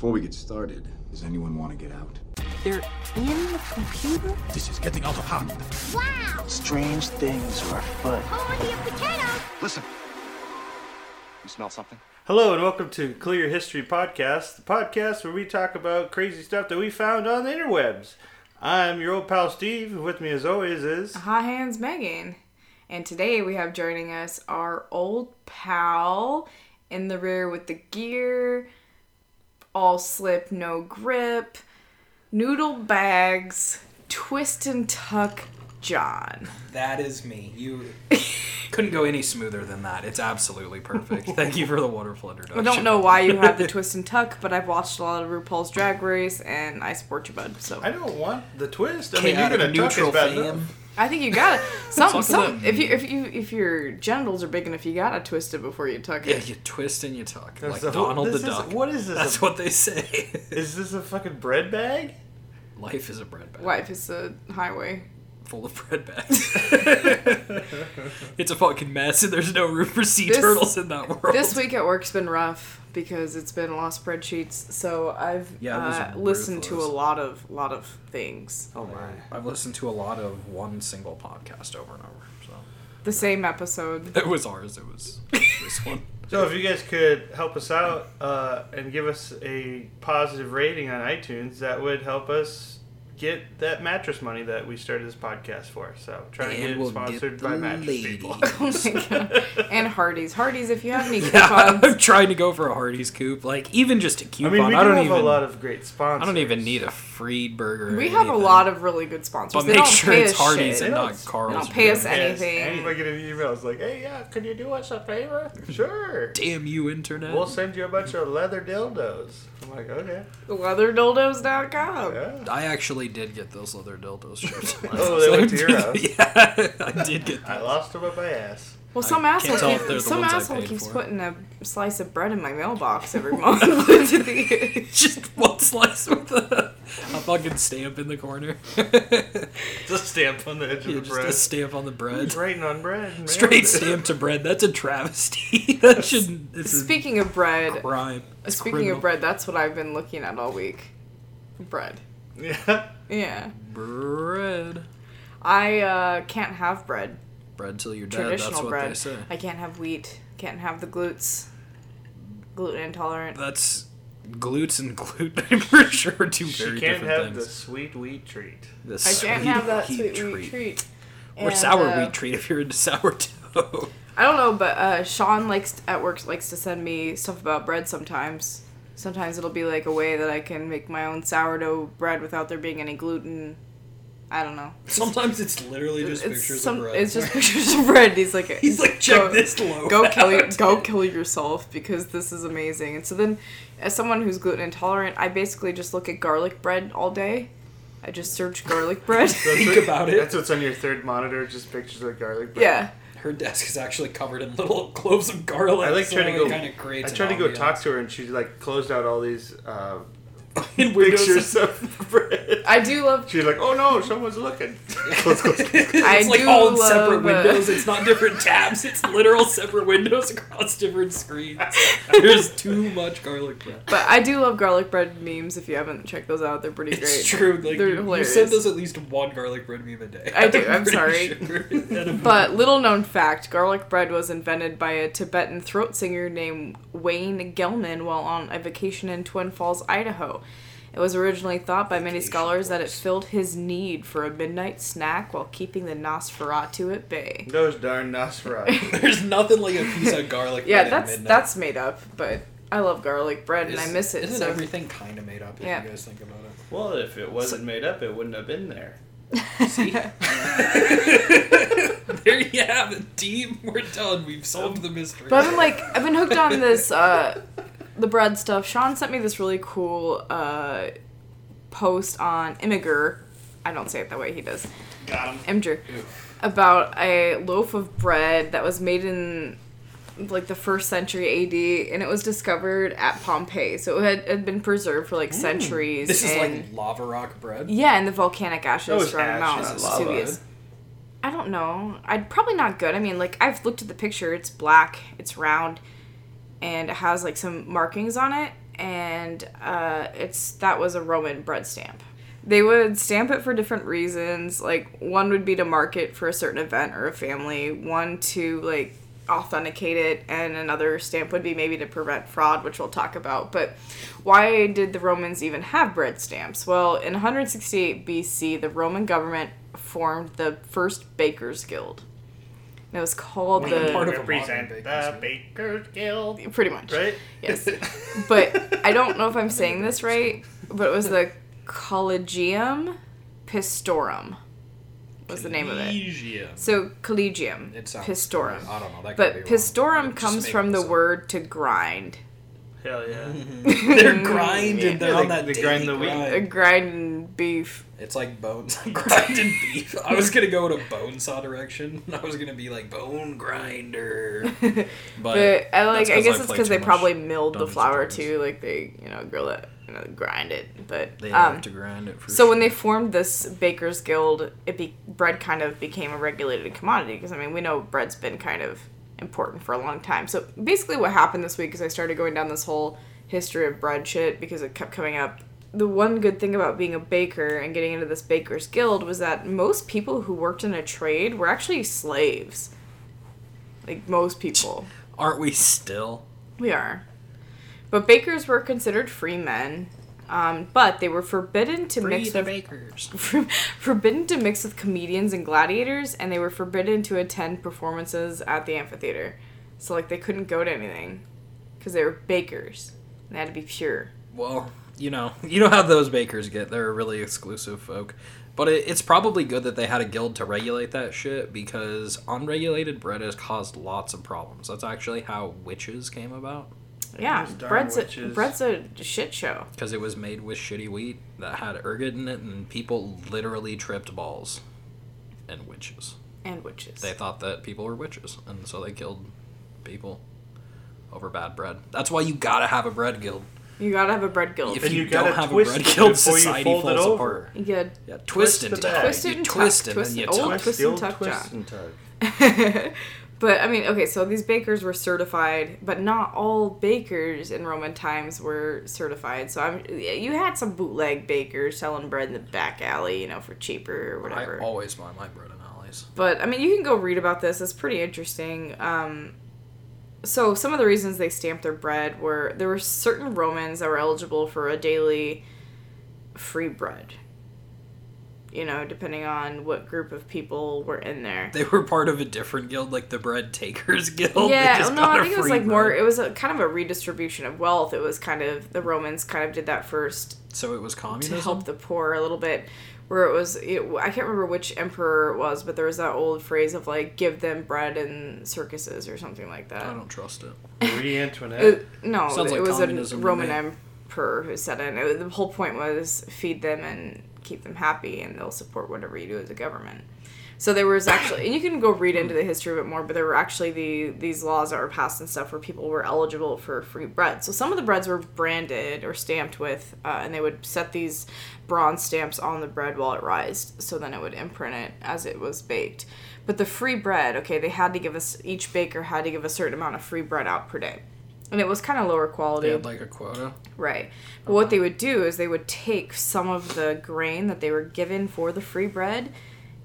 Before we get started, does anyone want to get out? They're in the computer? This is getting out of hand. Wow! Strange things are afoot. Holy potato! Listen. You smell something? Hello and welcome to Clear History Podcast, the podcast where we talk about crazy stuff that we found on the interwebs. I'm your old pal Steve, and with me as always is Hot Hands Megan. And today we have joining us our old pal in the rear with the gear, all slip, no grip, noodle bags, twist and tuck John. That is me. You couldn't go any smoother than that. It's absolutely perfect. Thank you for the wonderful introduction. I don't know why you have the twist and tuck, but I've watched a lot of RuPaul's Drag Race and I support you, bud. So I don't want the twist. I mean, you're gonna tuck neutral is bad fam. enough. I think you got it. Some, some. If you if you if your genitals are big enough, you gotta twist it before you tuck it. Yeah, you twist and you tuck That's like the- Donald the is- Duck. what is this? That's what they say. Is this a fucking bread bag? Life is a bread bag Life is a highway. full of bread bags. it's a fucking mess, and there's no room for sea This- turtles in that world. This week at work's been rough because it's been a lot of spreadsheets. So I've Yeah, uh, listened to a lot of lot of things. Oh my. I've listened to a lot of one single podcast over and over. So The same episode. it was ours. It was this one. So if you guys could help us out uh, and give us a positive rating on iTunes, that would help us get that mattress money that we started this podcast for. So trying to get we'll sponsored get by the mattress people. Oh my god. And Hardee's. Hardee's, if you have any Yeah, I'm trying to go for a Hardee's coop. Like even just a coupon. mean, we I don't have even. a lot of great sponsors. I don't even need a free burger. or We have a lot of really good sponsors. But They make don't sure pay it's us Hardee's shit. and not Carl's. they don't pay us burger. Yes, anything. Anybody get an email? It's like, hey, yeah, can you do us a favor? Sure. Damn you, internet. We'll send you a bunch of leather dildos. I'm like, okay. Leatherdildos.com. Yeah. I actually did get those leather dildos shirts. Oh, they went to your house. yeah, I did get that. I lost them at my ass. Well, some I can't asshole, tell keep- the some asshole keeps for. putting a slice of bread in my mailbox every month. Just one slice with a, a fucking stamp in the corner. Just a stamp on the edge Yeah, of the bread. just a stamp on the bread. Who's writing on bread? man? Straight stamp to bread. That's a travesty. that shouldn't. Speaking of bread, crime. It's speaking criminal. of bread, that's what I've been looking at all week. Bread. Yeah. Yeah. bread. I uh, can't have bread. Bread till you're dead. Traditional That's what bread. they say. I can't have wheat. Can't have the glutes. Gluten intolerant. That's glutes and gluten. I'm pretty sure are two She can't different have the things. sweet wheat treat. The I can't sweet have that wheat sweet wheat treat. Or And, sour uh, wheat treat if you're into sourdough. I don't know, but uh, Sean likes at work likes to send me stuff about bread sometimes. Sometimes it'll be like a way that I can make my own sourdough bread without there being any gluten. I don't know. Sometimes it's literally just it's pictures some, of bread. It's just pictures of bread. He's like, He's like, check go, this loaf. Go kill you, go kill yourself because this is amazing. And so then, as someone who's gluten intolerant, I basically just look at garlic bread all day. I just search garlic bread. Think about it. That's what's on your third monitor, just pictures of garlic bread. yeah. Her desk is actually covered in little cloves of garlic. I like so trying to go. Kinda creates I tried to go talk to her, and she like closed out all these uh, in windows. pictures of bread. I do love. She's like, "Oh no, someone's looking." Close, close, close. I it's like do all in love, separate uh, windows. It's not different tabs. It's literal separate windows across different screens. There's too much garlic bread. But I do love garlic bread memes. If you haven't checked those out, they're pretty great. It's true. Like They're you, you send us at least one garlic bread meme a day. I do, I'm pretty sorry. sure. But little known fact, garlic bread was invented by a Tibetan throat singer named Wayne Gelman while on a vacation in Twin Falls, Idaho. It was originally thought by many scholars that it filled his need for a midnight snack while keeping the Nosferatu at bay. Those darn Nosferatu. There's nothing like a piece of garlic Yeah, bread at that's midnight. that's made up, but I love garlic bread and I miss it. Isn't So everything kind of made up if Yeah. you guys think about it? well, if it wasn't made up, it wouldn't have been there. See? there you have it, team. We're done. We've solved the mystery. But I've been like I've been hooked on this uh the bread stuff. Sean sent me this really cool uh post on Imgur. I don't say it that way, he does. Got him. Imgur. About a loaf of bread that was made in like the first century AD, and it was discovered at Pompeii. So it had, had been preserved for like centuries. This is and- like lava rock bread. yeah, and the volcanic ashes from ash, Mount. Vesuvius. I don't know. I'd probably not good. I mean, like I've looked at the picture. It's black. It's round, and it has like some markings on it. and uh, it's that was a Roman bread stamp. They would stamp it for different reasons. Like one would be to market for a certain event or a family. One to like authenticate it, and another stamp would be maybe to prevent fraud, which we'll talk about. But why did the Romans even have bread stamps? Well, in 168 BC, the Roman government formed the first Bakers Guild. And it was called the part of represent modern the Baker's Baker's Guild. pretty much Right? Yes. but I don't know if I'm saying this right, but it was the Collegium Pistorum was the name of it. Collegium. So Collegium It sounds. Pistorum. I don't know. That could But be wrong. pistorum comes from the up. word to grind. Hell yeah. They're grinding. They're Yeah, on they- that they daily grind the wheat. grind. Grinding beef. It's like bones grinding beef. I was gonna go to bone saw direction. I was gonna be like bone grinder. But, But I like. that's I 'cause guess I it's play because too they much probably milled the Dungeons and flour Dragons. too. Like they, you know, grill it, you know, grind it. But they um, have to grind it for So when sure. they formed this bakers guild, it be bread kind of became a regulated commodity because I mean we know bread's been kind of important for a long time. So basically, what happened this week is I started going down this whole history of bread shit because it kept coming up. The one good thing about being a baker and getting into this bakers guild was that most people who worked in a trade were actually slaves. Like most people. aren't we still? We are. But bakers were considered free men, um, but they were forbidden to mix with bakers. forbidden to mix with comedians and gladiators, and they were forbidden to attend performances at the amphitheater. So like they couldn't go to anything because they were bakers. They had to be pure. Well, you know, you know how those bakers get. They're really exclusive folk. But it, it's probably good that they had a guild to regulate that shit because unregulated bread has caused lots of problems. That's actually how witches came about Yeah, bread's a, bread's a shit show. because it was made with shitty wheat that had ergot in it, and people literally tripped balls and witches. And witches. They thought that people were witches, and so they killed people over bad bread. That's why you gotta have a bread guild. You gotta have a bread guild. If And you, you don't have a bread guild, before you society fold it falls over. apart. you gotta Yeah, twist, Twist and the tuck. Twist and tuck, twist and you. Tuck. twist and old tuck twist job. and tug. but I mean, okay, so these bakers were certified, but not all bakers in Roman times were certified. So I'm you had some bootleg bakers selling bread in the back alley, you know, for cheaper or whatever. I always buy my bread in alleys. But I mean, you can go read about this. It's pretty interesting. Um, so some of the reasons they stamped their bread were there were certain Romans that were eligible for a daily free bread. You know, depending on what group of people were in there. They were part of a different guild, like the Bread Takers Guild. They yeah, just no, got I a think it was free like more. It was a kind of a redistribution of wealth. It was kind of the Romans kind of did that first So it was communism to help the poor a little bit. Where it was, it, I can't remember which emperor it was, but there was that old phrase of like, "Give them bread and circuses" or something like that. I don't trust it. Marie Antoinette. It, no, Sounds it like was a Roman emperor who said it. it. The whole point was feed them and keep them happy, and they'll support whatever you do as a government. So there was actually, and you can go read into the history of it more, but there were actually the these laws that were passed and stuff where people were eligible for free bread. So some of the breads were branded or stamped with, uh, and they would set these bronze stamps on the bread while it rised, so then it would imprint it as it was baked. But the free bread, okay, they had to give us each baker had to give a certain amount of free bread out per day, and it was kind of lower quality. They had like a quota. Right. But what they would do is they would take some of the grain that they were given for the free bread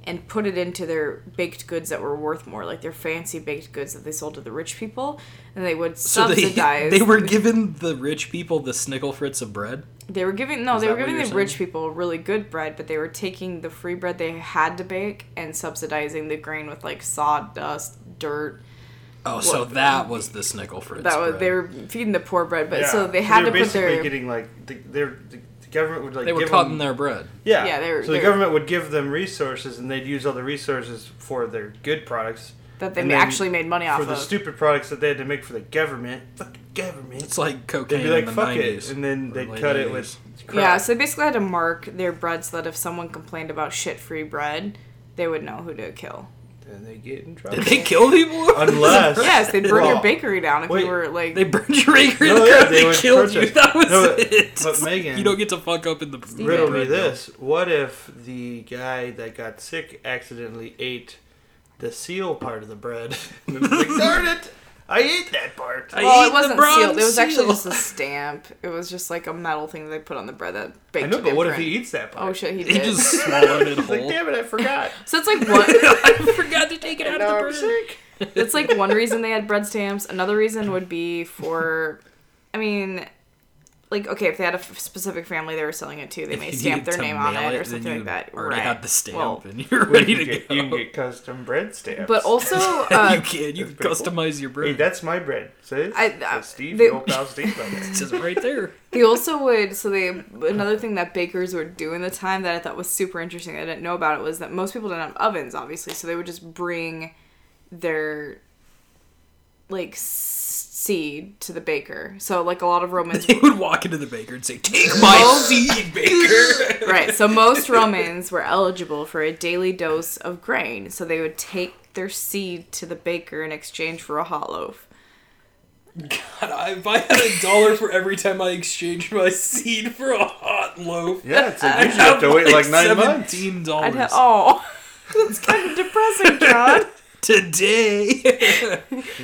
and put it into their baked goods that were worth more, like their fancy baked goods that they sold to the rich people, and they would So they, subsidize. they were giving the rich people the snickle fritz of bread. They were giving no, Is they were giving the you're rich people really good bread, but they were taking the free bread they had to bake and subsidizing the grain with like sawdust, dirt. Oh, so that was the snickle fritz. That was bread. they were feeding the poor bread, but Yeah. so they had were to put basically their getting like the, their the, the government would like They were give cutting them, their bread. yeah Yeah, they were- so the government would give them resources and they'd use all the resources for their good products that they actually made money off of. for the stupid products that they had to make for the government fucking government It's like cocaine they'd be like in the fuck 90s. it and then they'd late cut it 80s. with Yeah, so they basically had to mark their bread so that if someone complained about shit free bread, they would know who to kill. And they get in trouble Did they kill people? unless Yes, they'd burn your bakery down if wait, you were like. They burned your bakery No, to the yeah, ground. they They, would killed you. That was No, but- it. but Megan- you don't get to fuck up in the riddle me this what if the guy that got sick accidentally ate the seal part of the bread and it's like darn it I ate that part. I Well, ate it wasn't bronze sealed. It was actually just a stamp. It was just like a metal thing that they put on the bread that baked I know, but what if he eats that part? Oh shit, he He just swallowed it It's like, whole. damn it, I forgot. So it's like one. I forgot to take it out of the bread. sick. It's like one reason they had bread stamps. Another reason would be for, I mean, like okay, if they had a f- specific family they were selling it to, they If may stamp their name on mail it or then something you like that. Already right. had the stamp Well, and you're ready you, to get, go. you can get custom bread stamps. but also, uh, you can. You can That's pretty customize your bread. hey, that's my bread. See? I- It I- Steve, they- the old pal Steve. on there. it says right there. They also would so they another thing that bakers would do in the time that I thought was super interesting I didn't know about it was that most people didn't have ovens obviously so they would just bring their like s- seed to the baker. So like a lot of Romans They would walk into the baker and say, "Take my seed, baker." right so most Romans were eligible for a daily dose of grain. So they would take their seed to the baker in exchange for a hot loaf. God, I- if I had a dollar for every time I exchanged my seed for a hot loaf, Yeah, it's a, I'd you have to wait like nine months. Seventeen I'd dollars oh that's kind of depressing John today.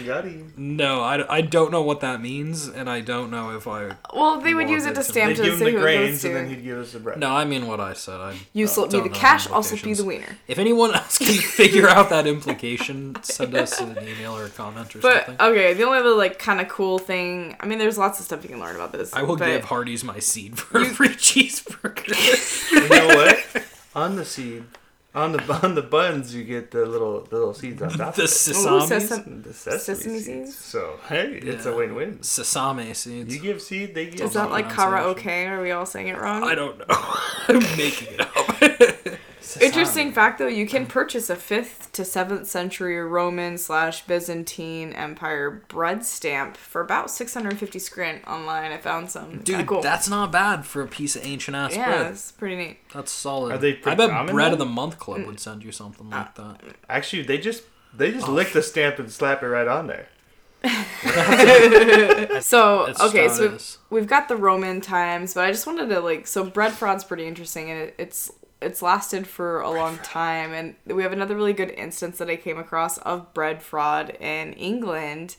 Got him. no, I, I don't know what that means, and I don't know if I. well they would use it to it's- stamp They to give say him the who it goes grains, to and then he'd give us the bread. No, I mean what I said. I You uh, slip me don't the know cash, I'll slip you implications. the wiener. If anyone else can figure out that implication, send us an email or a comment or But something. okay, the only other like kind of cool thing. I mean, there's lots of stuff you can learn about this. I will but give Hardee's my seed for a free cheeseburger. You know what? on the seed, on the on the buns, you get the little the little seeds on top. the of it. sesame, sesame- The sesame, Sesame seeds. seeds? So hey, it's a win-win. sesame seeds. You give seed, they give. Is that seed. like karaoke? Are we all saying it wrong? I don't know. I'm making it up. Interesting fact though, you can purchase a 5th to 7th century Roman slash Byzantine Empire bread stamp for about 650 scrint online. I found some. Kinda Dude, cool. that's not bad for a piece of ancient ass yeah, bread. it's pretty neat. That's solid. Are they I bet common, Bread though? of the Month Club would send you something like uh, that. Actually, they just they Oh. just lick oh. the stamp and slap it right on there. So That's okay, how so we've, is. we've got the Roman times, but I just wanted to like so bread fraud's pretty interesting, and it, it's it's lasted for a long time, and we have another really good instance that I came across of bread fraud in England.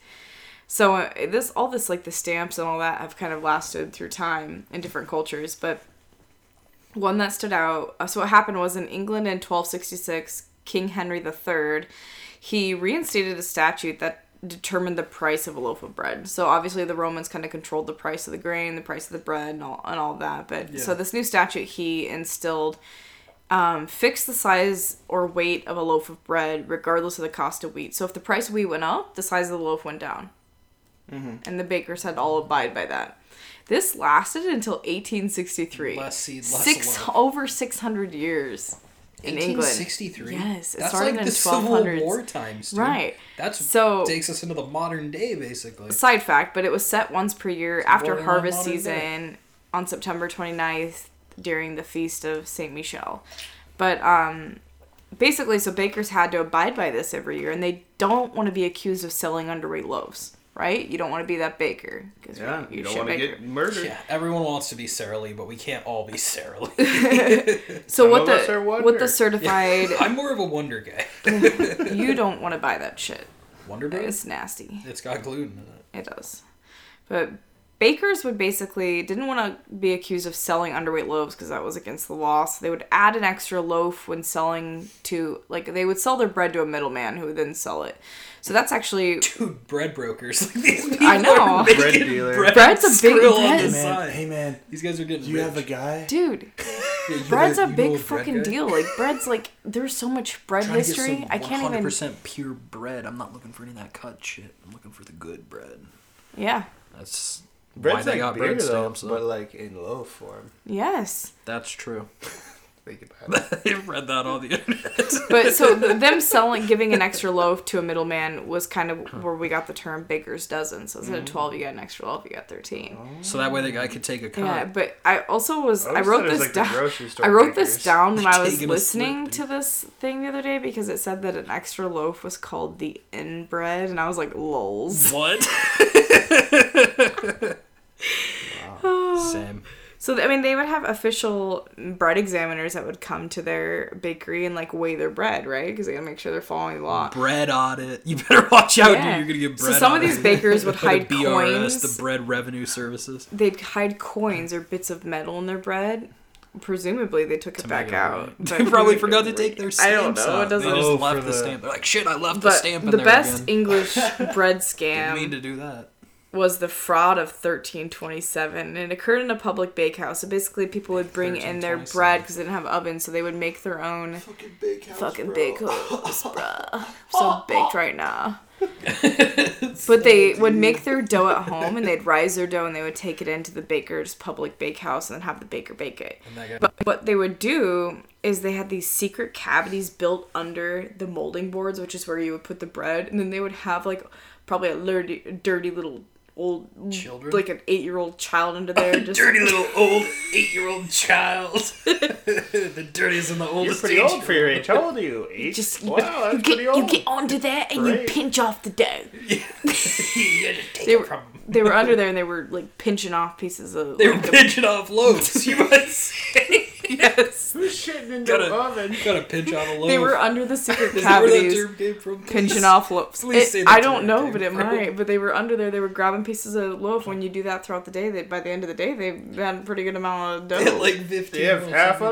So uh, this all this like the stamps and all that have kind of lasted through time in different cultures, but one that stood out. uh, So what happened was in England in 1266, King Henry III, he reinstated a statute that determined the price of a loaf of bread. So obviously the Romans kind of controlled the price of the grain, the price of the bread, and all and all that. But so this new statute he instilled um, fixed the size or weight of a loaf of bread regardless of the cost of wheat. So if the price of wheat went up, the size of the loaf went down. And the bakers had to all abide by that. This lasted until 1863. Less seed, less Six loaf. over 600 years in England. 1863. Yes, it that's started like in the Civil War times, dude. Right. That's So- takes us into the modern day, basically. Side fact, but it was set once per year after harvest modern day. season on September 29th during the feast of Saint Michel. But um basically so bakers had to abide by this every year and they don't want to be accused of selling underweight loaves, right? You don't want to be that baker because Yeah, you, don't want to get murdered. Yeah, everyone wants to be Sara Lee, but we can't all be Sara Lee. So Some what of the what the certified I'm more of a Wonder guy. you don't want to buy that shit. Wonder Bread? It's nasty. It's got gluten in it. It does. But bakers would basically didn't want to be accused of selling underweight loaves because that was against the law. So they would add an extra loaf when selling to like they would sell their bread to a middleman who would then sell it. So that's actually Dude, bread brokers. Like these people I know. Bread dealer. bread Bread's a big- skrill on bread- the side. hey man, These guys are getting do you rich. have a guy? dude. Yeah, Bread's know- a big fucking guy? deal. Like bread's like there's so much bread Trying to get history. I can't even. 100% pure bread. I'm not looking for any of that cut shit. I'm looking for the good bread. Yeah. That's Bread's why they like got beer bread though, stamps. but like in loaf form. Yes. That's true. Think about it. I read that on the internet. But so them selling, giving an extra loaf to a middleman was kind of where we got the term baker's dozen. So instead of mm. twelve, you got an extra loaf. You got thirteen. so that way the guy could take a cut. Yeah, but I also was I I wrote thought it was this like down. I wrote bakers. this down when I was listening slip. to this thing the other day because it said that an extra loaf was called the inbred, and I was like, "Lols." What? Same. So I mean, they would have official bread examiners that would come to their bakery and like weigh their bread, right? Because they gotta make sure they're following the law. bread audit. You better watch out, Yeah. dude. You're gonna get bread. So some of these bakers would hide BRS, coins. the Bread Revenue Services. They'd hide coins or bits of metal in their bread. Presumably, they took it back out. right. They probably forgot to take their I stamps don't know. out. It doesn't. They just Oh, left the, the- stamp. They're like, shit, I left the stamp in the best again. English bread Didn't mean to do that. Was the fraud of 1327 and it occurred in a public bakehouse. So basically people would bring in their bread because they didn't have ovens so they would make their own Fucking bakehouse. fucking bakehouse bruh. So baked right now. But they would make their dough at home and they'd rise their dough and they would take it into the baker's public bakehouse and then have the baker bake it. And that guy- but what they would do is they had these secret cavities built under the molding boards, which is where you would put the bread, and then they would have like probably a dirty, dirty little old Children? like an eight-year-old child under there. Just dirty little old eight-year-old child. the dirtiest and the oldest. You're oldest. pretty age. old for your age. How old are you? Eight? just you, wow, you that's get pretty old. you get onto there and Great. you pinch off the dough. you had to take They were from. they were under there and they were like pinching off pieces of. They were like, the- pinching off loaves. You must say. yes, Who's shitting in Gotta- the oven? Gotta pinch off a loaf. they were under the secret Is that where that cavities. term came from? Please? pinching off loaves. It- I don't know, but it from. might. But they were under there. They were grabbing pieces of loaf. When you do that throughout the day, they, by the end of the day, they've had a pretty good amount of dough. They had dough. like 15 They have loaves half a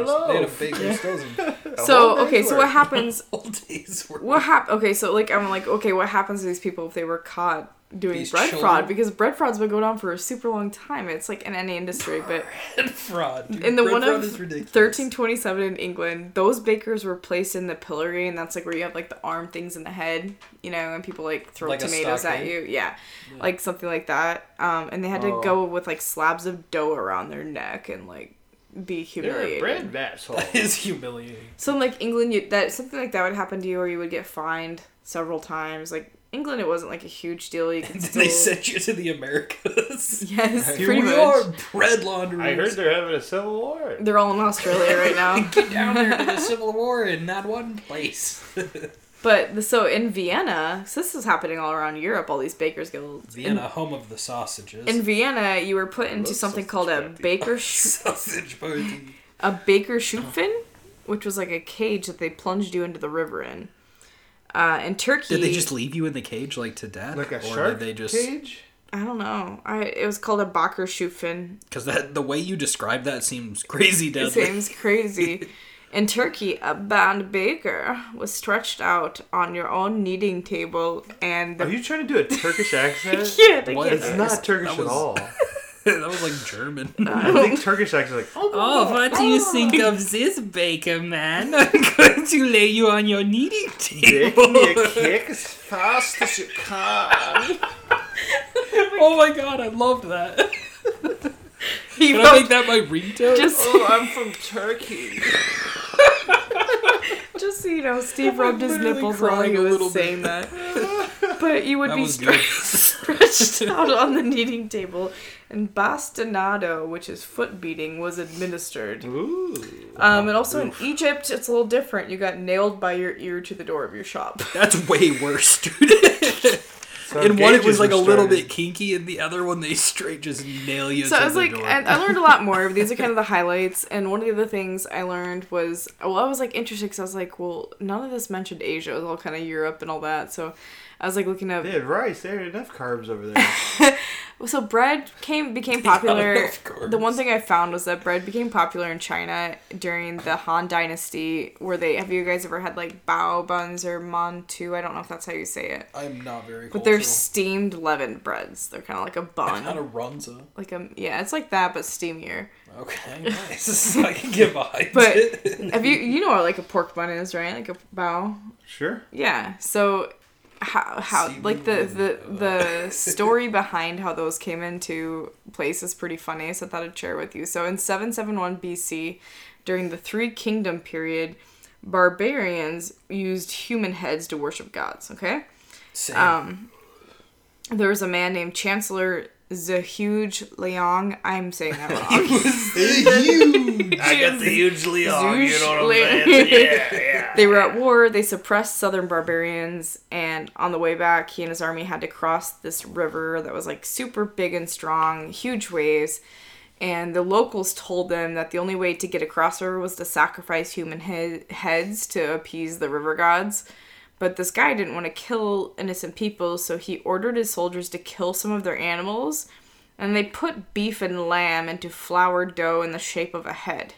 apiece. They had a loaf. so okay, so what happens? All days worth. What hap- Okay, so like I'm like okay, what happens to these people if they were caught doing These bread children? fraud? Because bread fraud's been going on for a super long time. It's like in any industry, but Bread fraud. dude. in the Bread one of is 1327 in England, those bakers were placed in the pillory, and that's like where you have like the arm things in the head, you know, and people like throw Like tomatoes at you, yeah, like something like that. Um, and they had to Oh. go with like slabs of dough around their neck and like be a humiliated. bread asshole. That is humiliating. So in like England, you that something like that would happen to you, or you would get fined several times. Like England, it wasn't like a huge deal. You could still they sent you to the Americas. yes, Here pretty much. are, bread launderers. I heard they're having a civil war. They're all in Australia right now. Get down there to the Civil War in that one place. But so in Vienna, so this is happening all around Europe. All these bakers guilds. Vienna, home of the sausages. In, in Vienna, you were put into something sausage called a party. baker sh- Sausage party. a baker schupfen, which was like a cage that they plunged you into the river in. Uh, in Turkey, Did they just leave you in the cage like to death? Like a or shark did they just cage? I don't know. I it was called a baker schupfen. because that the way you describe that seems crazy It seems crazy. In Turkey, a band baker was stretched out on your own kneading table, and the Are you trying to do a Turkish accent? yeah, they What? get It's it. not Turkish was- at all. that was like German. I think Turkish accent is like, oh, Oh, oh what do oh, you oh. think of this, baker man? I'm going to lay you on your kneading Give table. me a kick as fast as you can. oh my god, I loved that. He Can I wrote- make that my ringtone? just Oh, I'm from Turkey. Just so you know, Steve rubbed his literally nipples while he was little bit. saying that. But you would That be was stre- good. Stretched out on the kneading table, and bastinado, which is foot beating, was administered. Ooh. Um, and also in Egypt, it's a little different. You got nailed by your ear to the door of your shop. That's way worse, dude. So in one, it was like a little bit kinky, and the other one, they straight just nail you So to I was the like, door. I, I learned a lot more. But These are kind of the highlights. And one of the other things I learned was, well, I was like interested because I was like, well, none of this mentioned Asia. It was all kind of Europe and all that. So I was like looking up. They had rice. They had enough carbs over there. So bread came became popular. The one thing I found was that bread became popular in China during the Han Dynasty. Where they have you guys ever had like bao buns or mantu? I don't know if that's how you say it. I'm not very. But they're steamed leavened breads. They're kind of like a bun, kind of runza. like a yeah, it's like that but steamier. Okay, nice. I can get behind But it. have you you know what like a pork bun is right? Like a bao. sure. Yeah. So how how like the the the story behind how those came into place is pretty funny. So I thought I'd share with you. So in 771 BC, during the Three Kingdom period, barbarians used human heads to worship gods. Okay. Same. Um, there was a man named Chancellor Zehuge Leong. I'm saying that wrong. Huge. I got the huge Leon. You know what I'm saying? Yeah, yeah. They were at war, they suppressed southern barbarians, and on the way back, he and his army had to cross this river that was like super big and strong, huge waves. And the locals told them that the only way to get across the river was to sacrifice human he- heads to appease the river gods. But this guy didn't want to kill innocent people, so he ordered his soldiers to kill some of their animals, and they put beef and lamb into flour dough in the shape of a head.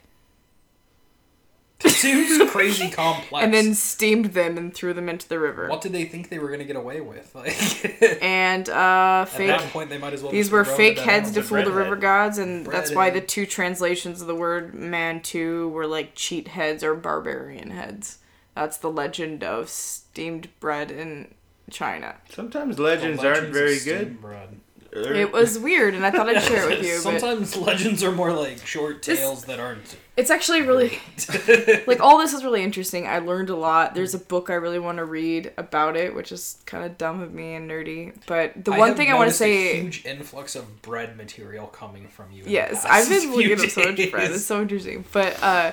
It seems crazy complex. And then steamed them and threw them into the river. what did they think they were gonna get away with? Like And uh, fake. at that point, they might as well. These were fake heads to fool the breadhead. river gods, and that's why the two translations of the word Mantu were like cheat heads or barbarian heads. That's the legend of steamed bread in China. Sometimes legends, legends aren't very good. bread. It was weird, and I thought I'd share it with you. But Sometimes legends are more like short This- tales that aren't. it's actually really like all this is really interesting. I learned a lot. There's a book I really want to read about it, which is kind of dumb of me and nerdy. But the one thing I want to noticed a say huge influx of bread material coming from you. in the Yes, past I've been few looking up so much bread. It's so interesting. But uh,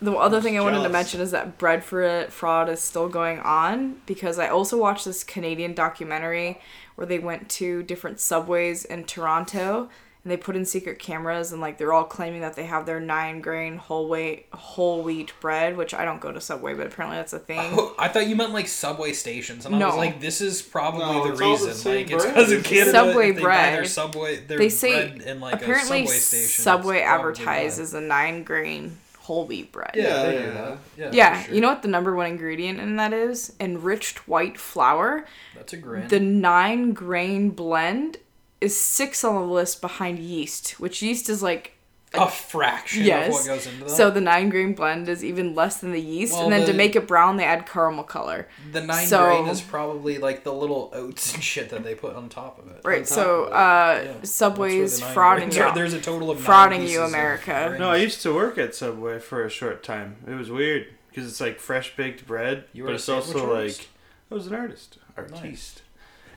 the other thing I wanted to mention is that bread fraud is still going on because I also watched this Canadian documentary where they went to different subways in Toronto and they put in secret cameras and like they're all claiming that they have their nine grain whole wheat whole wheat bread, which I don't go to Subway, but apparently that's a thing. Oh, I thought you meant like subway stations, and I was like, "This is probably No, the it's all the reason." same like, it's bread. because in Canada, Subway if they buy bread. their subway, their they say bread in like apparently a subway station. Subway it's probably advertises a nine grain whole wheat bread. Yeah, Yeah, yeah. Yeah, Yeah, sure. you know what the number one ingredient in that is? Enriched white flour. that's a grand. The nine grain blend is six on the list behind yeast, which yeast is like a fraction yes. of what goes into them. So the nine grain blend is even less than the yeast, Well, and then to make it brown, they add caramel color. the nine so- grain is probably like the little oats and shit that they put on top of it. Right. So it. uh, Yeah. Subway's the frauding you. There's a total of frauding you, America. No, I used to work at Subway for a short time. It was weird because it's like fresh baked bread, You were but it's also sandwich artist? like I was an artist, artiste,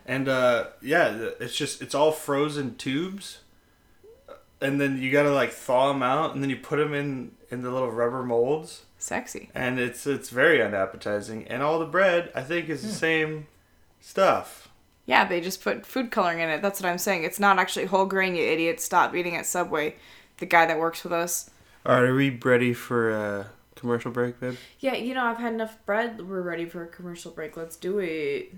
and uh, yeah, it's just it's all frozen tubes, and then you gotta like thaw them out, and then you put them in in the little rubber molds, Sexy. and it's it's very unappetizing. And all the bread I think Hmm. is the same stuff. Yeah, they just put food coloring in it. That's what I'm saying. It's not actually whole grain, you idiot. Stop eating at Subway. The guy that works with us. All right, are we ready for a commercial break, babe? Yeah, you know, I've had enough bread. We're ready for a commercial break. Let's do it.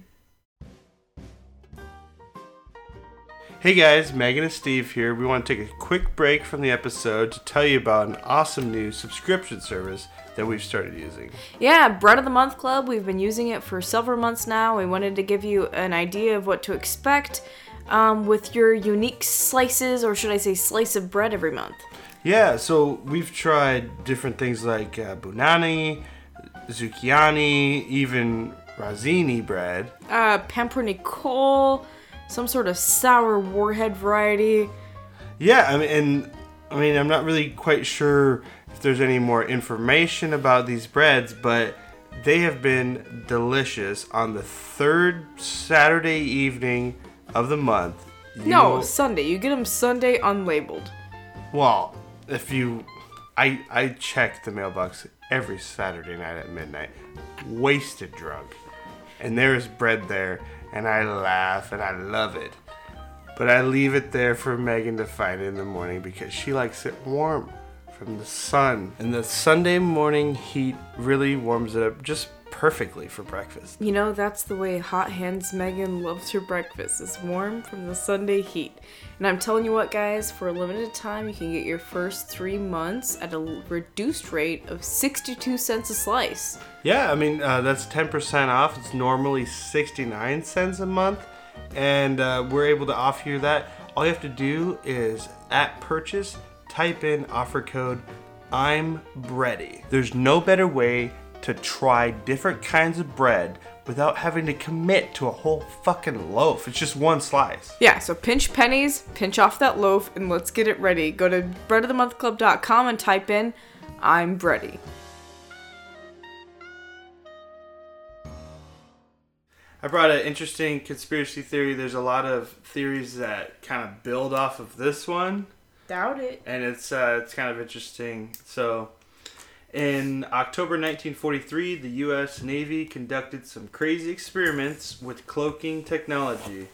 Hey guys, Megan and Steve here. We want to take a quick break from the episode to tell you about an awesome new subscription service that we've started using. Yeah, Bread of the Month Club. We've been using it for several months now. We wanted to give you an idea of what to expect um, with your unique slices, or should I say, slice of bread every month. Yeah, so we've tried different things like uh, bunani, zucchiani, even razini bread. Uh, pumpernickel, some sort of sour warhead variety. Yeah, I mean, and I mean, I'm not really quite sure if there's any more information about these breads, but they have been delicious on the third Saturday evening of the month. No, will- Sunday. You get them Sunday unlabeled. Well, if you, I I check the mailbox every Saturday night at midnight, wasted drunk, and there is bread there, and I laugh and I love it, but I leave it there for Megan to find in the morning because she likes it warm from the sun, and the Sunday morning heat really warms it up just perfectly for breakfast. You know, that's the way Hot Hands Megan loves her breakfast. It's warm from the Sunday heat. And I'm telling you what, guys, for a limited time, you can get your first three months at a reduced rate of 62 cents a slice. Yeah, I mean, uh, that's 10% off. It's normally 69 cents a month, and uh, we're able to offer you that. All you have to do is at purchase, type in offer code I'm Bready. There's no better way to try different kinds of bread without having to commit to a whole fucking loaf. It's just one slice. Yeah, so pinch pennies, pinch off that loaf, and let's get it ready. Go to breadofthemonthclub.com and type in I'm Bready. I brought an interesting conspiracy theory. There's a lot of theories that kind of build off of this one. Doubt it. and it's uh, it's kind of interesting. So, in October 1943, the U.S. Navy conducted some crazy experiments with cloaking technology.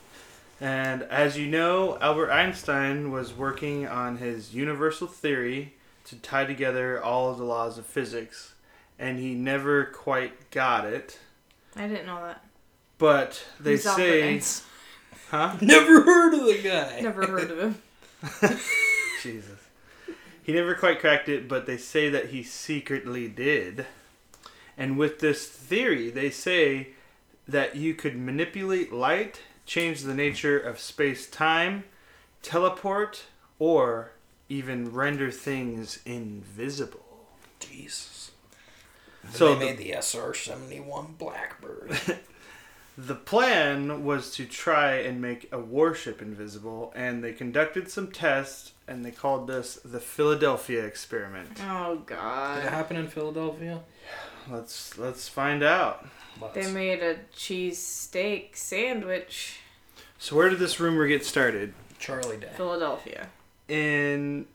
And as you know, Albert Einstein was working on his universal theory to tie together all of the laws of physics, and he never quite got it. I didn't know that. But they Who's Albert say, Einstein? huh? Never heard of the guy. Never heard of him. Jesus. He never quite cracked it, but they say that he secretly did. And with this theory, they say that you could manipulate light, change the nature of space time, teleport, or even render things invisible. Jesus. So they made the SR seventy one Blackbird. The plan was to try and make a warship invisible, and they conducted some tests, and they called this the Philadelphia experiment. Oh God! Did it god. happen in Philadelphia? Let's let's find out. They made a cheese steak sandwich. So where did this rumor get started? Charlie Day. Philadelphia. In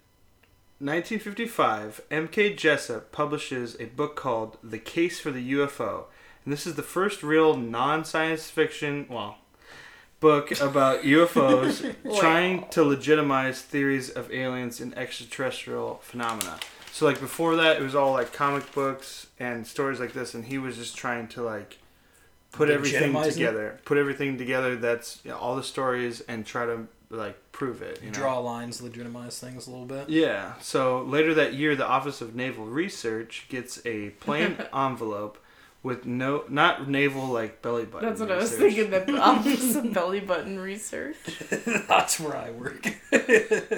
1955, M.K. Jessup publishes a book called The Case for the UFO. And this is the first real non-science fiction, well, book about UFOs trying to legitimize theories of aliens and extraterrestrial phenomena. So like before that it was all like comic books and stories like this and he was just trying to like put everything together. Put everything together that's you know, all the stories and try to like prove it, you know? Draw lines, legitimize things a little bit. Yeah. So later that year, the Office of Naval Research gets a plain envelope with no, not naval like belly button. That's what I was research. thinking. The office of belly button research. That's where I work.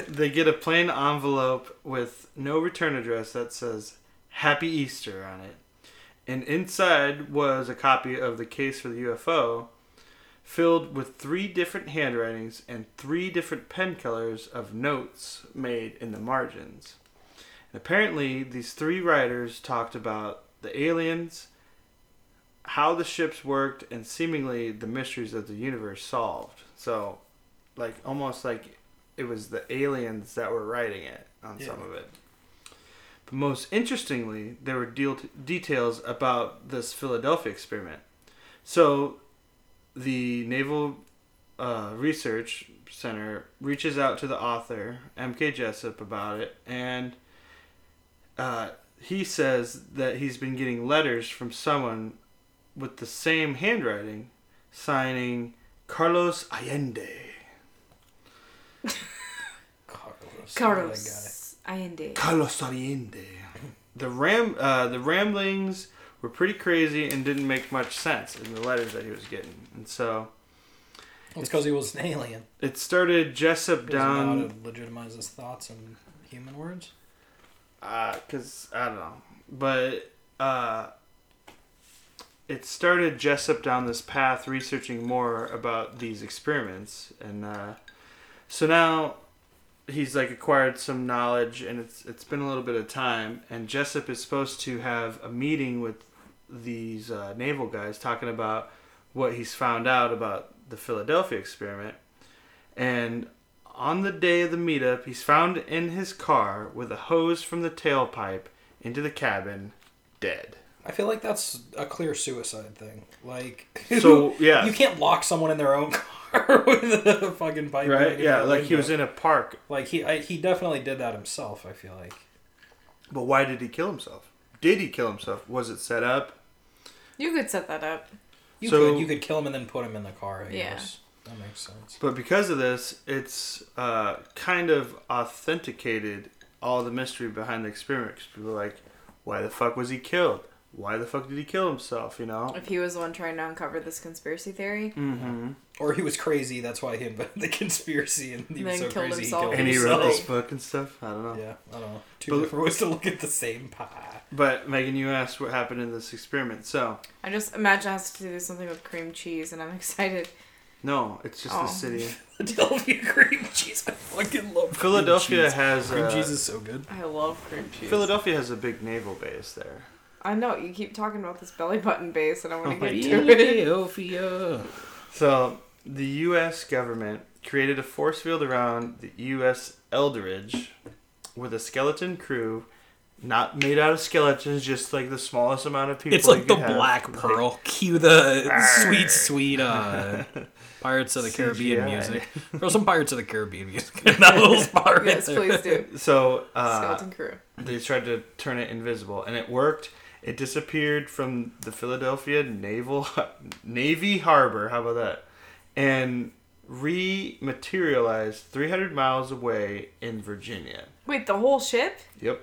They get a plain envelope with no return address that says "Happy Easter" on it, and inside was a copy of the case for the UFO, filled with three different handwritings and three different pen colors of notes made in the margins. And apparently, these three writers talked about the aliens, how the ships worked, and seemingly the mysteries of the universe solved. So, like almost like it was the aliens that were writing it on some of it. But most interestingly, there were deal- details about this Philadelphia experiment. So, the Naval uh, Research Center reaches out to the author, M.K. Jessup, about it, and uh, he says that he's been getting letters from someone with the same handwriting signing Carlos Allende. Carlos. Carlos. Allende. Carlos Allende. The ram, uh, the ramblings were pretty crazy and didn't make much sense in the letters that he was getting, and so It's because he was an alien. it started Jessup He doesn't know down how to legitimize his thoughts in human words. because I don't know, but uh, it started Jessup down this path, researching more about these experiments, and uh, so now he's like acquired some knowledge, and it's it's been a little bit of time, and Jessup is supposed to have a meeting with these uh, naval guys, talking about what he's found out about the Philadelphia experiment, and on the day of the meetup, he's found in his car with a hose from the tailpipe into the cabin, dead. I feel like that's a clear suicide thing. Like, So, yeah. you can't lock someone in their own car with a fucking pipe. Right? Yeah, out the like he was in a park. Like he, I, he definitely did that himself. I feel like. But why did he kill himself? Did he kill himself? Was it set up? You could set that up. You So- could you could kill him and then put him in the car. I Yeah. guess that makes sense. But because of this, it's uh, kind of authenticated all the mystery behind the experiment. 'Cause people are like, why the fuck was he killed? Why the fuck did he kill himself? You know? If he was the one trying to uncover this conspiracy theory, Mm-hmm. Or he was crazy. That's why he invented the conspiracy, and he was Then so killed crazy himself. he killed And he himself. wrote this book and stuff. I don't know. Yeah, I don't know. Two But- different ways to look at the same pie. But Megan, you asked what happened in this experiment. So I just imagine it has to do something with cream cheese, and I'm excited. no, it's just Oh. the city. Philadelphia cream cheese. I fucking love cream Philadelphia cheese. has cream uh, chees is so good. I love cream cheese. Philadelphia has a big naval base there. I know you keep talking about this belly button base, and I want Oh to get to it. Philadelphia. So the U.S. government created a force field around the U.S. Eldridge with a skeleton crew not made out of skeletons, just like the smallest amount of people. It's like the could have. Black Pearl. Cue the sweet, sweet uh, Pirates of the Caribbean CGI. music. Throw some Pirates of the Caribbean music in that little spot Yes, there. please do. So uh, Skeleton crew. they tried to turn it invisible, and it worked. It disappeared from the Philadelphia Naval Navy Harbor. How about that? And rematerialized 300 miles away in Virginia. Wait, the whole ship? Yep.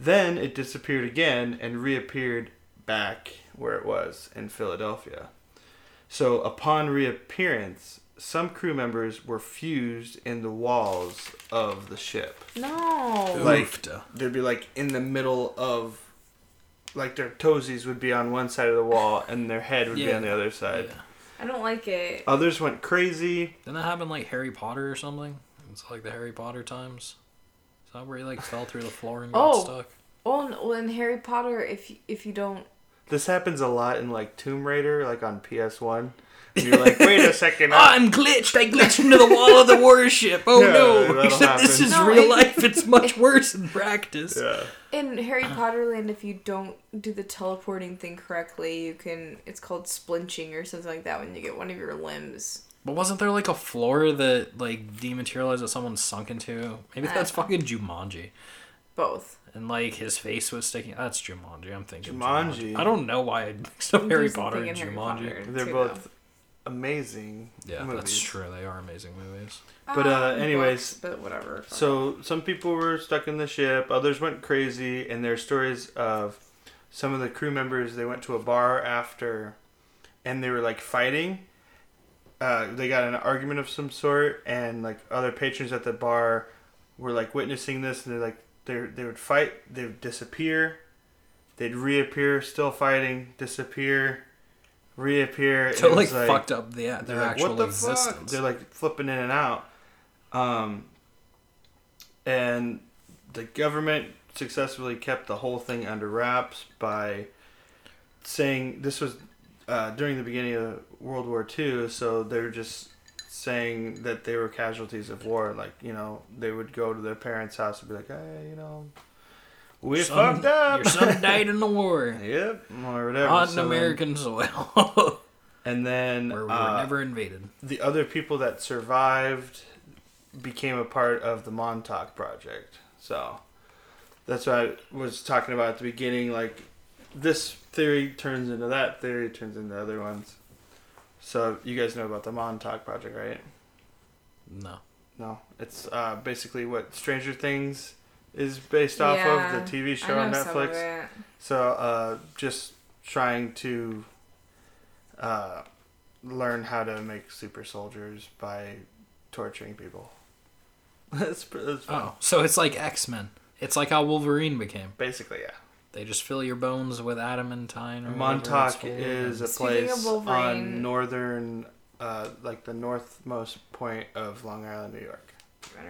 Then it disappeared again and reappeared back where it was in Philadelphia. So upon reappearance, some crew members were fused in the walls of the ship. No. Like Oofta. they'd be like in the middle of like their toesies would be on one side of the wall and their head would be on the other side. Yeah. I don't like it. Others went crazy. Didn't that happen like Harry Potter or something? It's like the Harry Potter times. Is that where he like fell through the floor and got Oh. stuck? Oh, no, well, in Harry Potter, if you, if you don't, This happens a lot in like Tomb Raider, like on PS1. You're like, wait a second. Oh, I'm glitched. I glitched into the wall of the warship. Oh Yeah, no! that'll Except this happen. is No, real it- life. It's much worse in practice. yeah. in Harry Potter Land, if you don't do the teleporting thing correctly, you can. It's called splinching or something like that when you get one of your limbs. But wasn't there like a floor that like dematerialized that someone sunk into? Maybe that's fucking Jumanji. Both. And like his face was sticking. That's Jumanji. I'm thinking Jumanji. Jumanji. I don't know why I mixed up Harry There's Potter something and in Harry Jumanji. Potter, They're too, both amazing. Yeah, movies. that's true. They are amazing movies. But uh, Um, anyways, books, but whatever. fuck. So some people were stuck in the ship, others went crazy, and there are stories of some of the crew members. They went to a bar after, and they were like fighting. Uh, they got an argument of some sort, and like other patrons at the bar were like witnessing this, and they're like they they would fight, they would disappear, they'd reappear, still fighting, disappear, reappear. So It like, fucked up the, they're their like, actual what the existence. fuck? They're like flipping in and out. Um, and the government successfully kept the whole thing under wraps by saying this was uh, during the beginning of World War II, so they're just saying that they were casualties of war. Like, you know, they would go to their parents' house and be like, hey, you know, we Son- fucked up. Your son died in the war yep, or whatever. on So American soil, And then where we were uh, never invaded. the other people that survived became a part of the Montauk Project. So that's what I was talking about at the beginning. Like this theory turns into that theory, turns into other ones. So you guys know about the Montauk Project, right? No. No, it's uh, basically what Stranger Things is based off Yeah, of the TV I show on know some of Netflix. it. So, uh, just trying to uh, learn how to make super soldiers by torturing people. that's, that's fun. Oh, so it's like X Men. It's like how Wolverine became. Basically, yeah. They just fill your bones with adamantine. Or Montauk is a place Wolverine- on northern, uh, like the northmost point of Long Island, New York.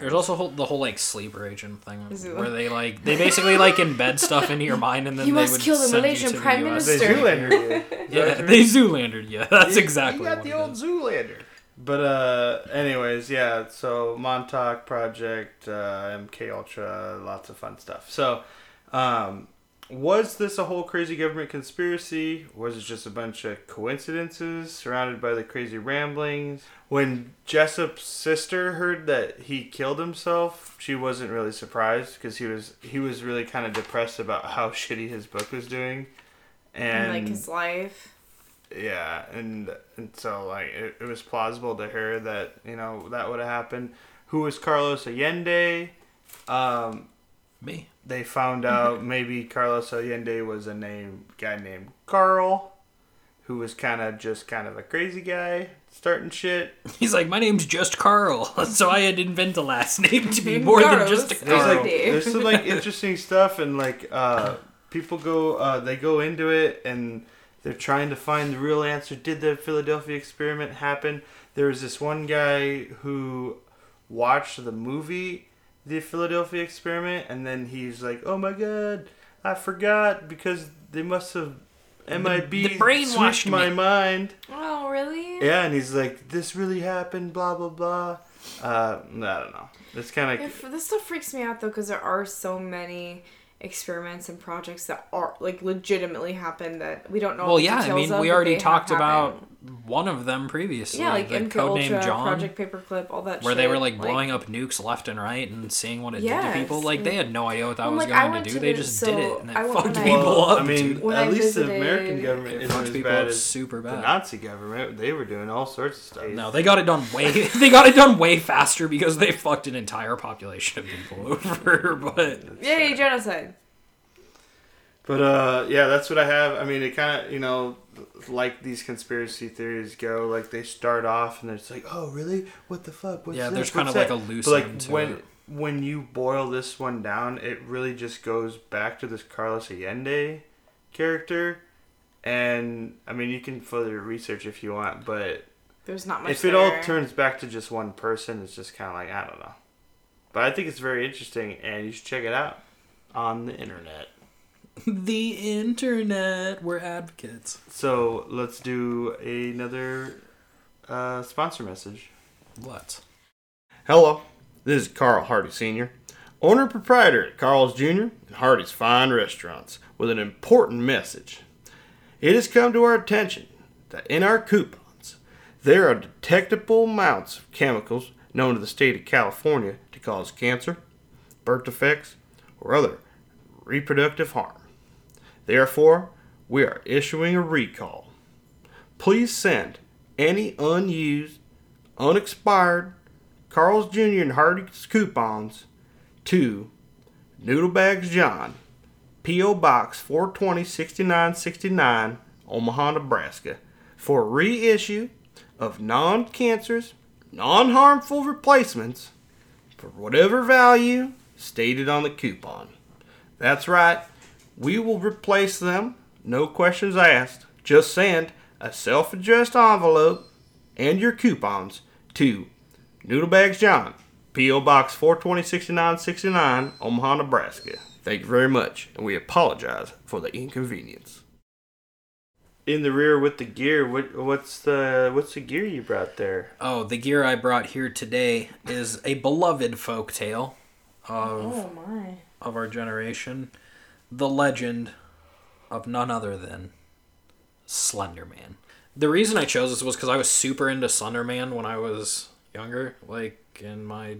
There's also whole, the whole like sleeper agent thing Is it- where they like they basically like embed stuff into your mind and then You they must would kill the send you Malaysian to the Prime US. They Minister. Zoolander you. Yeah, they Zoolandered. Yeah, that's You- exactly. You got what the it old is. Zoolander. But uh, anyways, yeah. So Montauk Project, uh, MK Ultra, lots of fun stuff. So, um, was this a whole crazy government conspiracy? Was it just a bunch of coincidences surrounded by the crazy ramblings? When Jessup's sister heard that he killed himself, she wasn't really surprised because he was he was really kind of depressed about how shitty his book was doing, And and like his life. yeah and and so like it, it was plausible to her that you know that would have happened who was carlos allende um Me. they found out maybe carlos allende was a name guy named carl who was kind of just kind of a crazy guy starting shit He's like, my name's just Carl, so I had to invent a last name to be more than just a Carlos. there's Carl. like there's some like interesting stuff and like uh people go uh they go into it and they're trying to find the real answer did the philadelphia experiment happen there was this one guy who watched the movie the philadelphia experiment and then he's like oh my god i forgot because they must have MIB the brainwashed switched my me." mind. Oh, really? Yeah, and he's like, "This really happened." Blah blah blah. Uh, I don't know. It's kind of If, this stuff freaks me out though because there are so many experiments and projects that are like legitimately happened that we don't know. Well, the yeah, I mean, of, we already they have talked about happened. One of them previously. yeah, like the MK codename Ultra, John, Project Paperclip, all that. where shit. they were like blowing up nukes left and right and seeing what it did to people. Like they had no idea what that Well, was like, going went to to do. They the- just so did it and it fucked I- people Well, up. I mean, dude. When at I least the American government It isn't fucked as people bad up as super the. Nazi government. They were doing all sorts of stuff. No, they got it done way. they got it done way faster because they fucked an entire population of people over. But Yay, genocide! But uh, yeah, that's what I have. I mean, it kind of you know, like these conspiracy theories go. Like they start off and it's like, oh really? What the fuck? What's Yeah, this? there's kinda like a loose But, like end to when it. when you boil this one down, it really just goes back to this Carlos Allende character. And I mean, you can further research if you want, but There's not much. if it all turns back to just one person, it's just kind of like I don't know. But I think it's very interesting, and you should check it out on the internet. The internet, we're advocates. So let's do another uh, sponsor message. What? Hello, this is Carl Hardy Sr., owner and proprietor at Carl's Jr. and Hardee's Fine Restaurants, with an important message. It has come to our attention that in our coupons there are detectable amounts of chemicals known to the state of California to cause cancer, birth defects, or other reproductive harm. Therefore, we are issuing a recall. Please send any unused, unexpired Carl's Jr. and Hardee's coupons to Noodlebags John, P.O. Box 420 6969, Omaha, Nebraska, for reissue of non cancerous, non harmful replacements for whatever value stated on the coupon. That's right, we will replace them, no questions asked. Just send a self addressed envelope and your coupons to Noodlebags John, P.O. Box 420 6969, Omaha, Nebraska. Thank you very much, and we apologize for the inconvenience. In the rear with the gear, what what's the what's the gear you brought there? Oh, the gear I brought here today is a beloved folk tale of Oh of our generation, the legend of none other than Slender Man. The reason I chose this was because I was super into Slender Man when I was younger, like in my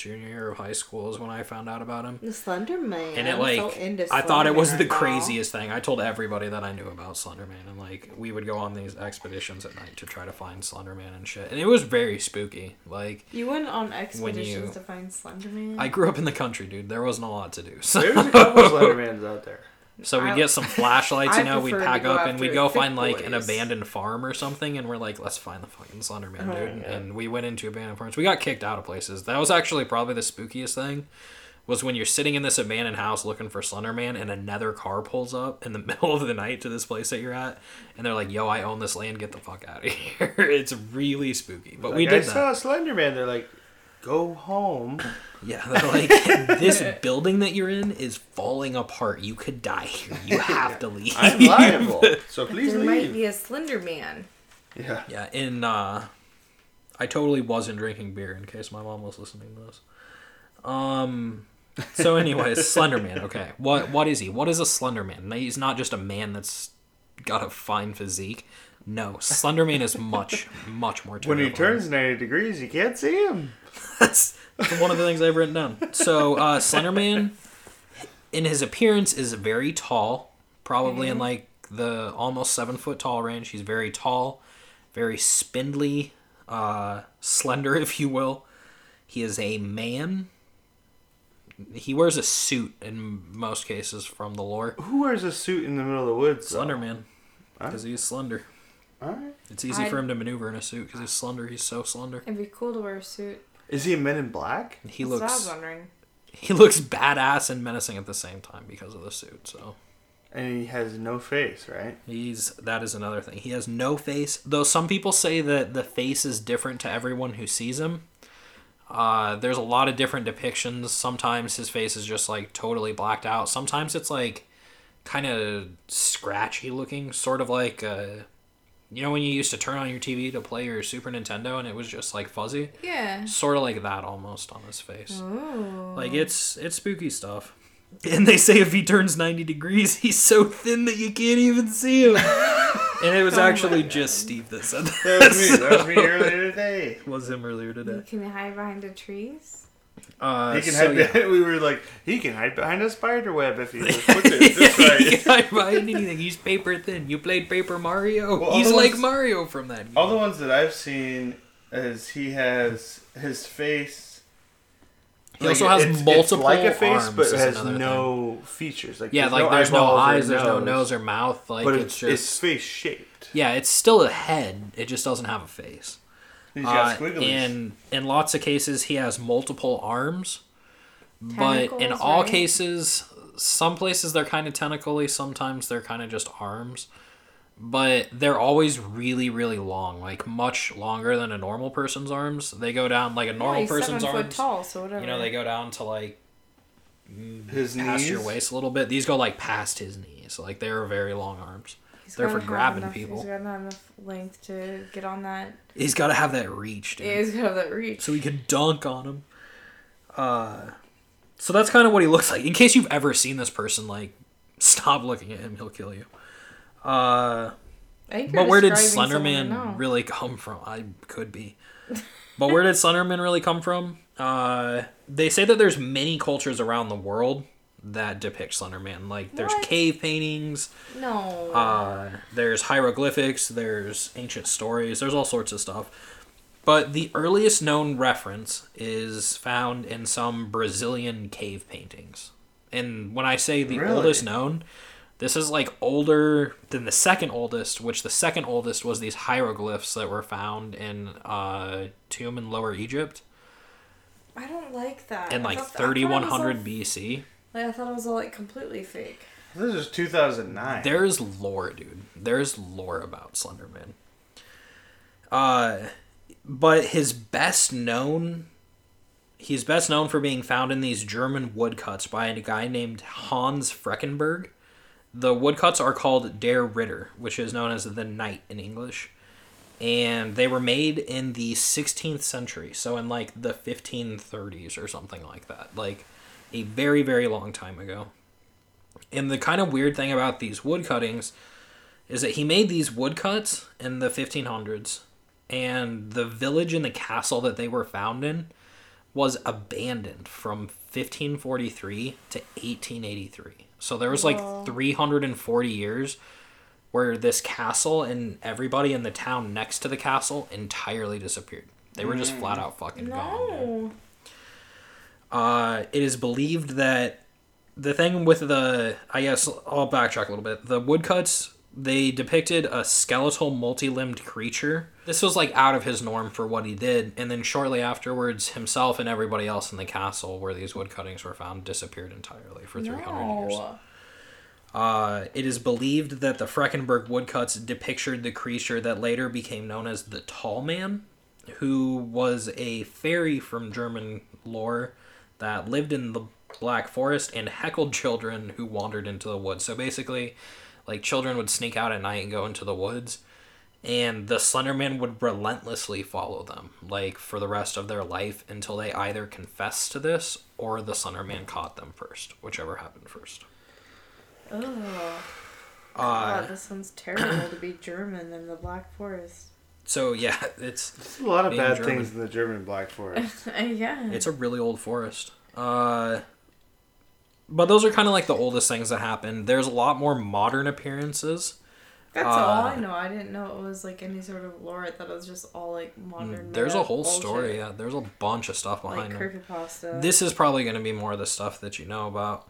junior year of high school is when I found out about him. The Slender Man. And it I'm like so into I thought it was the now. craziest thing. I told everybody that I knew about Slender Man and like we would go on these expeditions at night to try to find Slender Man and shit. And it was very spooky. Like You went on expeditions you- to find Slender Man. I grew up in the country, dude. There wasn't a lot to do. So There's a couple of Slendermans out there. So we I- get some flashlights, you know, we prefer to pack up and after we go thick find like an abandoned farm or something and we're like, let's find the fucking Slenderman, Oh, dude. yeah. And we went into abandoned farms. We got kicked out of places. That was actually probably the spookiest thing. Was when you're sitting in this abandoned house looking for Slenderman and another car pulls up in the middle of the night to this place that you're at and they're like, Yo, I own this land, get the fuck out of here. it's really spooky. But we Like, I did that. saw a Slenderman. They're like, go home. Yeah, they're like this building that you're in is falling apart. You could die here. You have to leave. I'm liable, so please there might be a Slender Man. Yeah. Yeah, in uh I totally wasn't drinking beer in case my mom was listening to this. Um so anyways, Slender Man, okay. What what is he? What is a Slender Man? He's not just a man that's got a fine physique. No, Slender Man is much, much more When he turns 90 degrees, you can't see him. That's one of the things I've written down. So uh Slenderman in his appearance is very tall, probably in like the almost seven foot tall range. He's very tall, very spindly, uh, slender, if you will. He is a man. He wears a suit in most cases from the lore. Who wears a suit in the middle of the woods? though? Slender Man, because he's slender. Alright. It's easy I'd- for him to maneuver in a suit because he's slender. He's so slender. It'd be cool to wear a suit. Is he a Men in Black? He That's what I was looks wondering. he looks badass and menacing at the same time because of the suit. So. And he has no face, right? He's that is another thing. He has no face. Though some people say that the face is different to everyone who sees him. Uh, there's a lot of different depictions. Sometimes his face is just like totally blacked out. Sometimes it's like kind of scratchy looking, sort of like uh, you know when you used to turn on your TV to play your Super Nintendo and it was just like fuzzy, Yeah. sort of like that almost on his face. Ooh. Like it's it's spooky stuff. And they say if he turns 90 degrees, he's so thin that you can't even see him. and it was oh actually just Steve that said that. That was me. That was me earlier today. was him earlier You today. can we hide behind the trees. Uh, He can so, hide yeah. we were like, he can hide behind a spider web if he puts it this he right. can hide behind anything. He's paper thin. You played Paper Mario. Well, He's like ones- Mario from that. Game. All the ones that I've seen is he has his face. He also has it's, multiple it's like a face, arms but it has no features. Like yeah, like there's no eyes, there's no nose or mouth. Like but it's, it's, just it's face shaped. yeah, it's still a head. It just doesn't have a face. He's got Uh, squigglies. in in lots of cases, he has multiple arms, but in Tentacles, all right? cases, some places they're kind of tentacly. Sometimes they're kind of just arms, but they're always really really long, like much longer than a normal person's arms. They go down like a Yeah, normal he's person's seven foot arms. tall, so whatever. You know, they go down to like his past knees. your waist a little bit. These go like past his knees. Like they're very long arms. He's they're for grabbing enough- people. He's got enough length to get on that. He's got to have that reach, dude. Yeah, he's got to have that reach. so he can dunk on him. Uh, so that's kind of what he looks like. In case you've ever seen this person, like, stop looking at him; he'll kill you. Uh, I think you're but where did Slenderman really come from? I could be. but where did Slenderman really come from? Uh, they say that there's many cultures around the world that depict Slenderman. Like, there's What? cave paintings. No. Uh, there's hieroglyphics, there's ancient stories, there's all sorts of stuff. But the earliest known reference is found in some Brazilian cave paintings. And when I say the Really? oldest known, this is like older than the second oldest, which the second oldest was these hieroglyphs that were found in uh, tomb in Lower Egypt I don't like that. in like thought- I thought it was all- 3100 BC. Like, I thought it was all like completely fake. This is 2009. There's lore, dude. There's lore about Slenderman. Uh, but his best known, he's best known for being found in these German woodcuts by a guy named Hans Freckenberg. The woodcuts are called Der Ritter, which is known as the Knight in English. And they were made in the 16th century, so in like the 1530s or something like that. Like a very, very long time ago. And the kind of weird thing about these wood cuttings is that he made these woodcuts in the 1500s, and the village and the castle that they were found in was abandoned from 1543 to 1883. So there was like 340 years where this castle and everybody in the town next to the castle entirely disappeared. They were just flat mm. out fucking gone. dude. No. Uh, it is believed that the thing with the I guess I'll backtrack a little bit. The woodcuts they depicted a skeletal multi-limbed creature. This was like out of his norm for what he did, and then shortly afterwards, himself and everybody else in the castle where these wood cuttings were found disappeared entirely for 300 years. Uh, it is believed that the Freckenberg woodcuts depicted the creature that later became known as the Tall Man, who was a fairy from German lore that lived in the Black Forest and heckled children who wandered into the woods. So basically, like children would sneak out at night and go into the woods, and the Slenderman would relentlessly follow them, like for the rest of their life until they either confessed to this or the Slenderman caught them first, whichever happened first. Ugh. Uh, God, this sounds terrible to be German in the Black Forest. So yeah, it's There's a lot of bad German. things in the German Black Forest. Uh, yeah. it's a really old forest. Uh, but those are kind of like the oldest things that happened. There's a lot more modern appearances. That's all I uh, know. I didn't know it was like any sort of lore. I thought it was just all like modern. Mm, There's a whole bullshit. story. Yeah, there's a bunch of stuff Like behind them. creepypasta. This is probably going to be more of the stuff that you know about.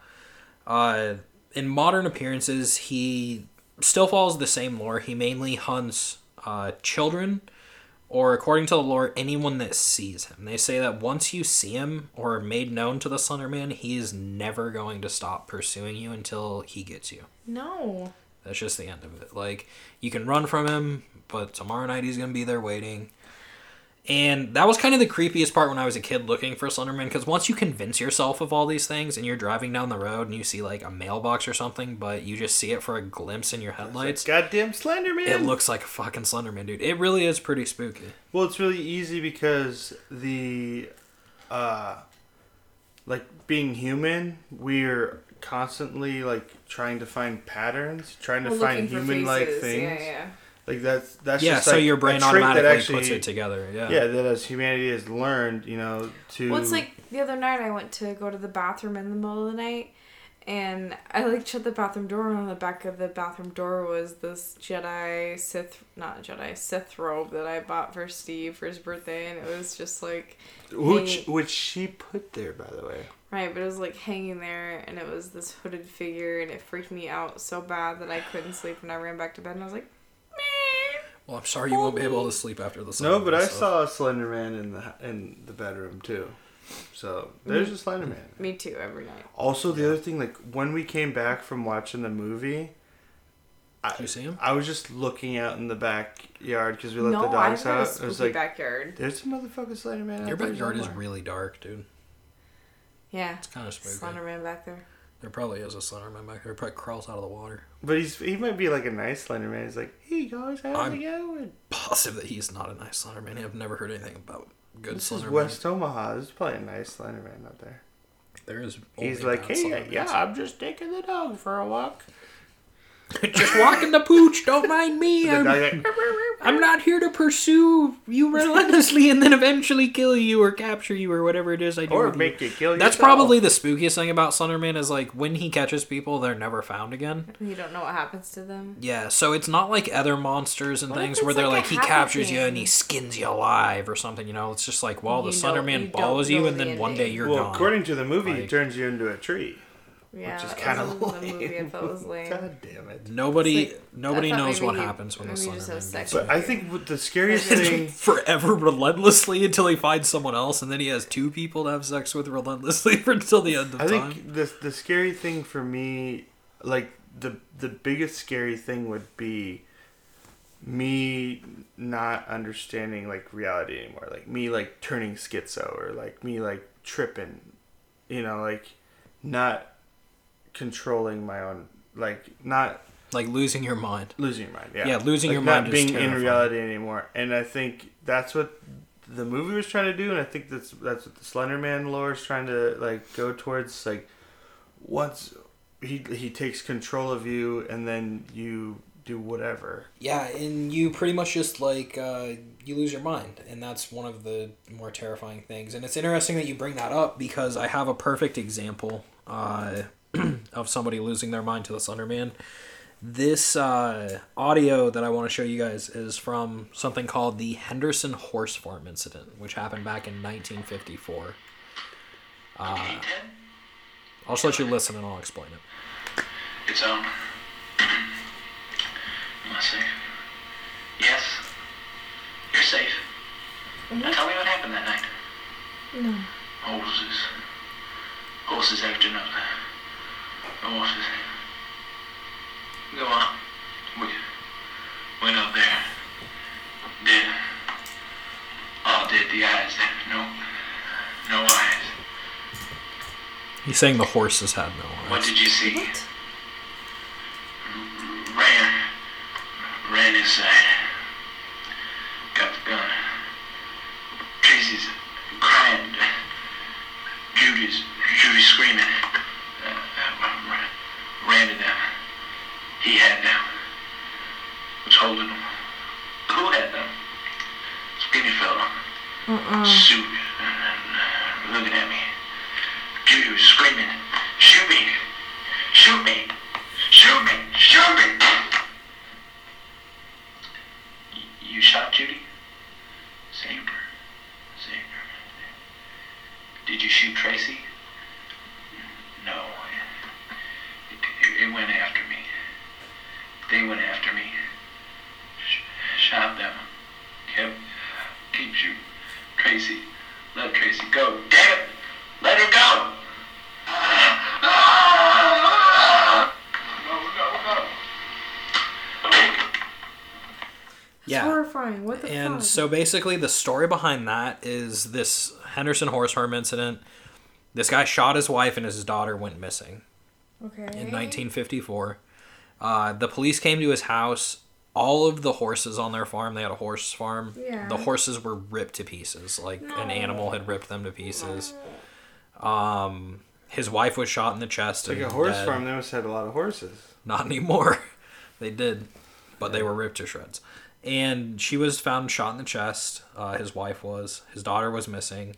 Uh, in modern appearances, he still follows the same lore. He mainly hunts uh, children, or according to the lore, anyone that sees him. They say that once you see him or are made known to the Slenderman, he is never going to stop pursuing you until he gets you. no. That's just the end of it. Like, you can run from him, but tomorrow night he's going to be there waiting. And that was kind of the creepiest part when I was a kid looking for Slenderman, because once you convince yourself of all these things and you're driving down the road and you see like a mailbox or something, but you just see it for a glimpse in your headlights, Goddamn Slenderman! it looks like a fucking Slenderman, dude. It really is pretty spooky. Well, it's really easy because the, uh, like being human, we're constantly like trying to find patterns, trying to Well, find human-like things. Yeah, yeah. Like that's that's yeah, just so like your brain automatically actually- puts it together. Yeah. Yeah, that as humanity has learned, you know, to Well, it's like the other night I went to go to the bathroom in the middle of the night, and I like shut the bathroom door, and on the back of the bathroom door was this Jedi Sith, not Jedi Sith robe that I bought for Steve for his birthday, and it was just like, which hanging- which she put there, by the way. right, but it was like hanging there, and it was this hooded figure, and it freaked me out so bad that I couldn't sleep, and I ran back to bed, and I was like, Meh. Well, I'm sorry you won't be able to sleep after the No, but I so- saw a Slender Man in the in the bedroom too. So there's Mm. a Slender Man. me too every night. Also, the other thing, like when we came back from watching the movie, I, you see him? I was just looking out in the backyard because we let no, the I've dogs got a out. It spooky was like, backyard. there's a motherfucking Slender Man. Your backyard is really dark, dude. Yeah, It's kind of spooky. Slenderman back there. There probably is a Slenderman back there. Probably crawls out of the water. But he's he might be like a nice Slender Man. He's like, hey guys, how's I'm- it going? Positive that he's not a nice Slenderman. I've never heard anything about good This is West Omaha. There's probably a nice Slender Man out there. There is. He's like, hey, Slendermans. yeah, I'm just taking the dog for a walk. Just walking the pooch. Don't mind me. I'm, like, I'm not here to pursue you relentlessly and then eventually kill you or capture you or whatever it is I do. or with you. make you kill That's yourself. probably the spookiest thing about Slenderman is like when he catches people, they're never found again. You don't know what happens to them. Yeah, so it's not like other monsters and What things where they're like like, he happy captures you and he skins you alive or something. You know, it's just like well, the You know- you Slenderman follows you and the then one day you're well, gone. according to the movie, he turns you into a tree. Yeah, Which is that kinda wasn't the movie. I thought was lame. God damn it. nobody, like- nobody knows what he- happens when the maybe he Slenderman. sex gets But I think what the scariest thing. forever relentlessly until he finds someone else, and then he has two people to have sex with relentlessly for until the end of I time. I think the the scary thing for me, like the the biggest scary thing would be me not understanding like reality anymore. Like me like turning schizo or like me like tripping, you know, like not controlling my own like not like losing your mind. losing your mind. Yeah, Yeah, losing Like, your not mind being in reality anymore. And I think that's what the movie was trying to do, and I think that's that's what the Slender Man lore is trying to like go towards. Like once he he takes control of you, and then you do whatever. Yeah, and you pretty much just like uh, you lose your mind, and that's one of the more terrifying things. And it's interesting that you bring that up because I have a perfect example uh, of somebody losing their mind to the Slenderman. This uh, audio that I want to show you guys is from something called the Henderson Horse Farm Incident, which happened back in 1954. Uh, I'll just let you listen and I'll explain it. It's on. Am I safe? Yes. You're safe. Now tell me what happened that night. No. Horses. Horses after another. Horses. Go on. We went up there. Did. All did the eyes. No. No eyes. He's saying the horses had no eyes. What did you see? What? ran, ran inside, got the gun. Tracy's crying. Judy's, Judy's screaming. Uh, uh, ran to them. He had them. Was holding them. Who had them? Skinny fella. Suit. uh, Looking at me. Judy was screaming. Shoot me. Shoot me. Shoot me! Shoot me! You shot Judy? Saved her. Saved her. Did you shoot Tracy? So basically, the story behind that is this Henderson horse farm incident. This guy shot his wife and his daughter went missing okay. in 1954. Uh, the police came to his house. All of the horses on their farm, they had a horse farm. Yeah. The horses were ripped to pieces. Like an animal had ripped them to pieces. Um, his wife was shot in the chest. Like a horse dead. farm, they must have had a lot of horses. Not anymore. they did, but they were ripped to shreds. And she was found shot in the chest. Uh, his wife was. His daughter was missing.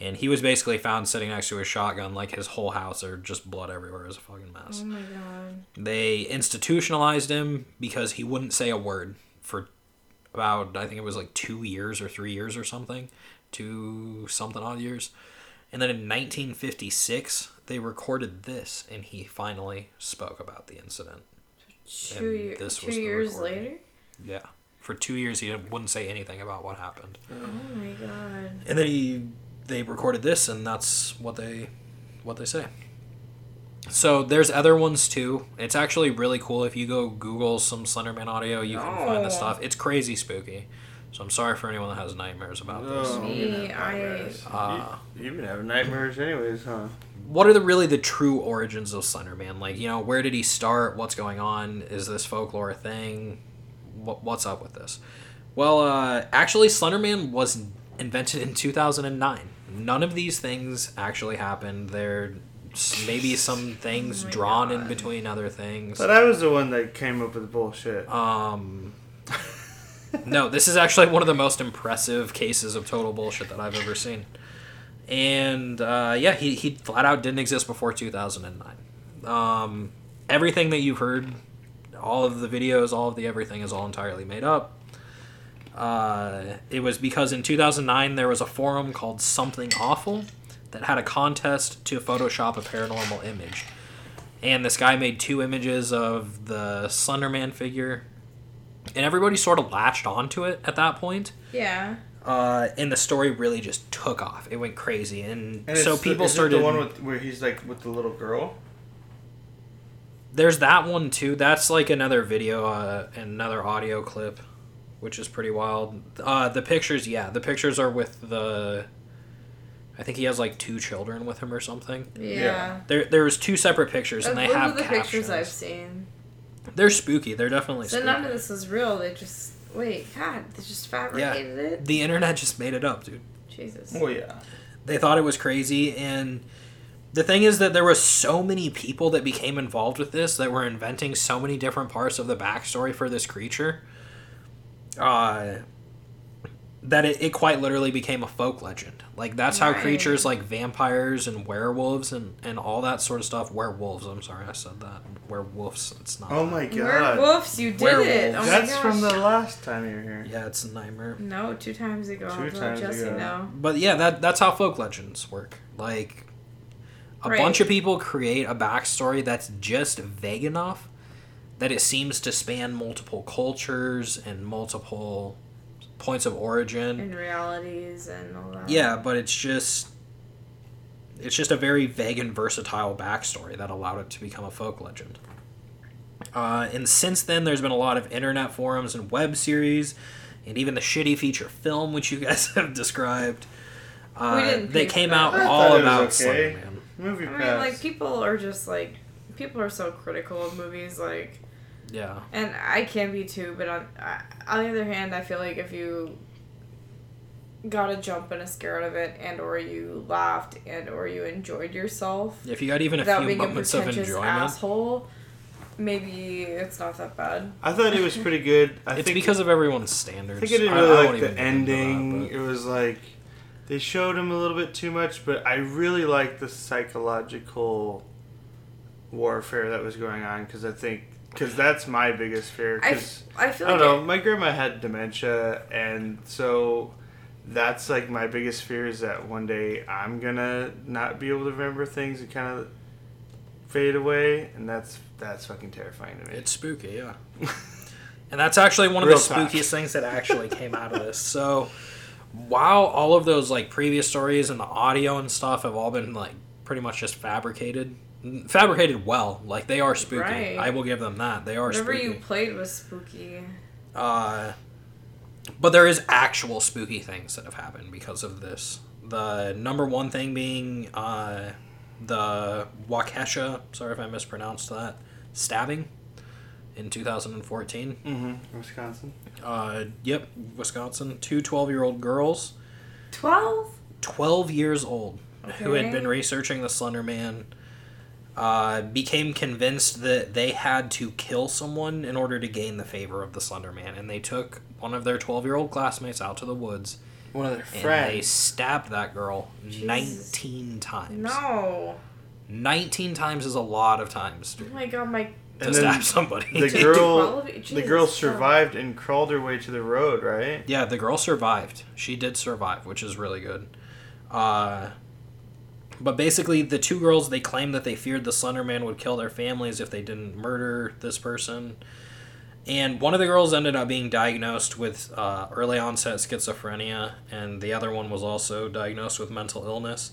And he was basically found sitting next to a shotgun, like his whole house, or just blood everywhere. It was a fucking mess. Oh my god. They institutionalized him because he wouldn't say a word for about, I think it was like two years or three years or something. Two something odd years. And then in 1956, they recorded this, and he finally spoke about the incident. Two, year, this two was years recording. later? Yeah. For two years, he wouldn't say anything about what happened. Oh my god. And then he, they recorded this, and that's what they, what they say. So there's other ones too. It's actually really cool if you go Google some Slenderman audio, you can find the stuff. It's crazy spooky. So I'm sorry for anyone that has nightmares about this. Oh, Me, I. Uh, you, you've been having nightmares anyways, huh? what are the really the true origins of Slenderman? Like, you know, where did he start? What's going on? Is this folklore a thing? What, what's up with this? Well, uh, actually, Slenderman was invented in 2009. None of these things actually happened. There maybe some things my drawn in between other things. But I was the one that came up with bullshit. Um, no, this is actually one of the most impressive cases of total bullshit that I've ever seen. And uh, yeah, he, he flat out didn't exist before 2009. Um, everything that you've heard, all of the videos, all of the everything is all entirely made up. Uh, it was because in 2009 there was a forum called Something Awful that had a contest to Photoshop a paranormal image. And this guy made two images of the Slenderman figure. And everybody sort of latched onto it at that point. Yeah. Uh, and the story really just took off. It went crazy. And, And so it's the- people is it started. the one with, where he's like with the little girl. There's that one too. That's like another video, uh, another audio clip, which is pretty wild. Uh, the pictures, yeah, the pictures are with the. I think he has like two children with him or something. Yeah. There, there was two separate pictures, and they Those have are the pictures. I've seen. They're spooky. They're definitely So spooky. none of this was real. They just wait. God, they just fabricated it. The internet just made it up, dude. Jesus. Oh yeah. They thought it was crazy, and the thing is that there were so many people that became involved with this that were inventing so many different parts of the backstory for this creature. Uh, that it, it quite literally became a folk legend. Like that's how Right. creatures like vampires and werewolves and, and all that sort of stuff. Werewolves, I'm sorry, I said that. Werewolves, it's not. Oh that. my god. Werewolves, you did it. Oh That's from the last time you were here. Yeah, it's a nightmare. No, two times ago. Two I'll times Jesse ago. know. But yeah, that that's how folk legends work. Like a Right. bunch of people create a backstory that's just vague enough that it seems to span multiple cultures and multiple points of origin. And realities and all that. Yeah, but it's just it's just a very vague and versatile backstory that allowed it to become a folk legend. Uh, and since then, there's been a lot of internet forums and web series, and even the shitty feature film, which you guys have described. Uh, We didn't pay that came that. out I all thought it was about okay. Slenderman. Movie I mean, like people are just like people are so critical of movies, like, Yeah, and I can be too. But on on the other hand, I feel like if you got a jump and a scare out of it, and or you laughed and or you enjoyed yourself if you got even a without few being a moments of pretentious enjoyment, asshole, maybe it's not that bad. I thought it was pretty good. I it's think because of everyone's standards. I think it didn't really I like won't the get into that, ending. it was like they showed him a little bit too much, but I really liked the psychological warfare that was going on because I think because that's my biggest fear. I, 'cause- f- I feel I don't know. it- My grandma had dementia, and so that's like my biggest fear is that one day I'm gonna not be able to remember things and kind of fade away, and that's that's fucking terrifying to me. It's spooky, yeah. and that's actually one of Real the talk. spookiest things that actually came out of this. So, while all of those like previous stories and the audio and stuff have all been like pretty much just fabricated, fabricated well, like they are spooky. Right. I will give them that. They are whatever spooky. you played was spooky. Uh, but there is actual spooky things that have happened because of this. The number one thing being uh, the Waukesha, sorry if I mispronounced that, stabbing in 2014. mm-hmm. Wisconsin. Uh, yep, Wisconsin. Two 12 year old girls, Twelve. 12 years old. who had been researching the Slender Man, uh, became convinced that they had to kill someone in order to gain the favor of the Slender Man, and they took one of their twelve-year-old classmates out to the woods One of their and they friends. stabbed that girl nineteen times. No. Nineteen times is a lot of times Oh my god, my. To And stab then somebody. the girl, the girl survived and crawled her way to the road, right? Yeah, the girl survived. She did survive, which is really good. Uh, but basically, the two girls they claimed that they feared the Slender Man would kill their families if they didn't murder this person. And one of the girls ended up being diagnosed with uh, early onset schizophrenia, and the other one was also diagnosed with mental illness.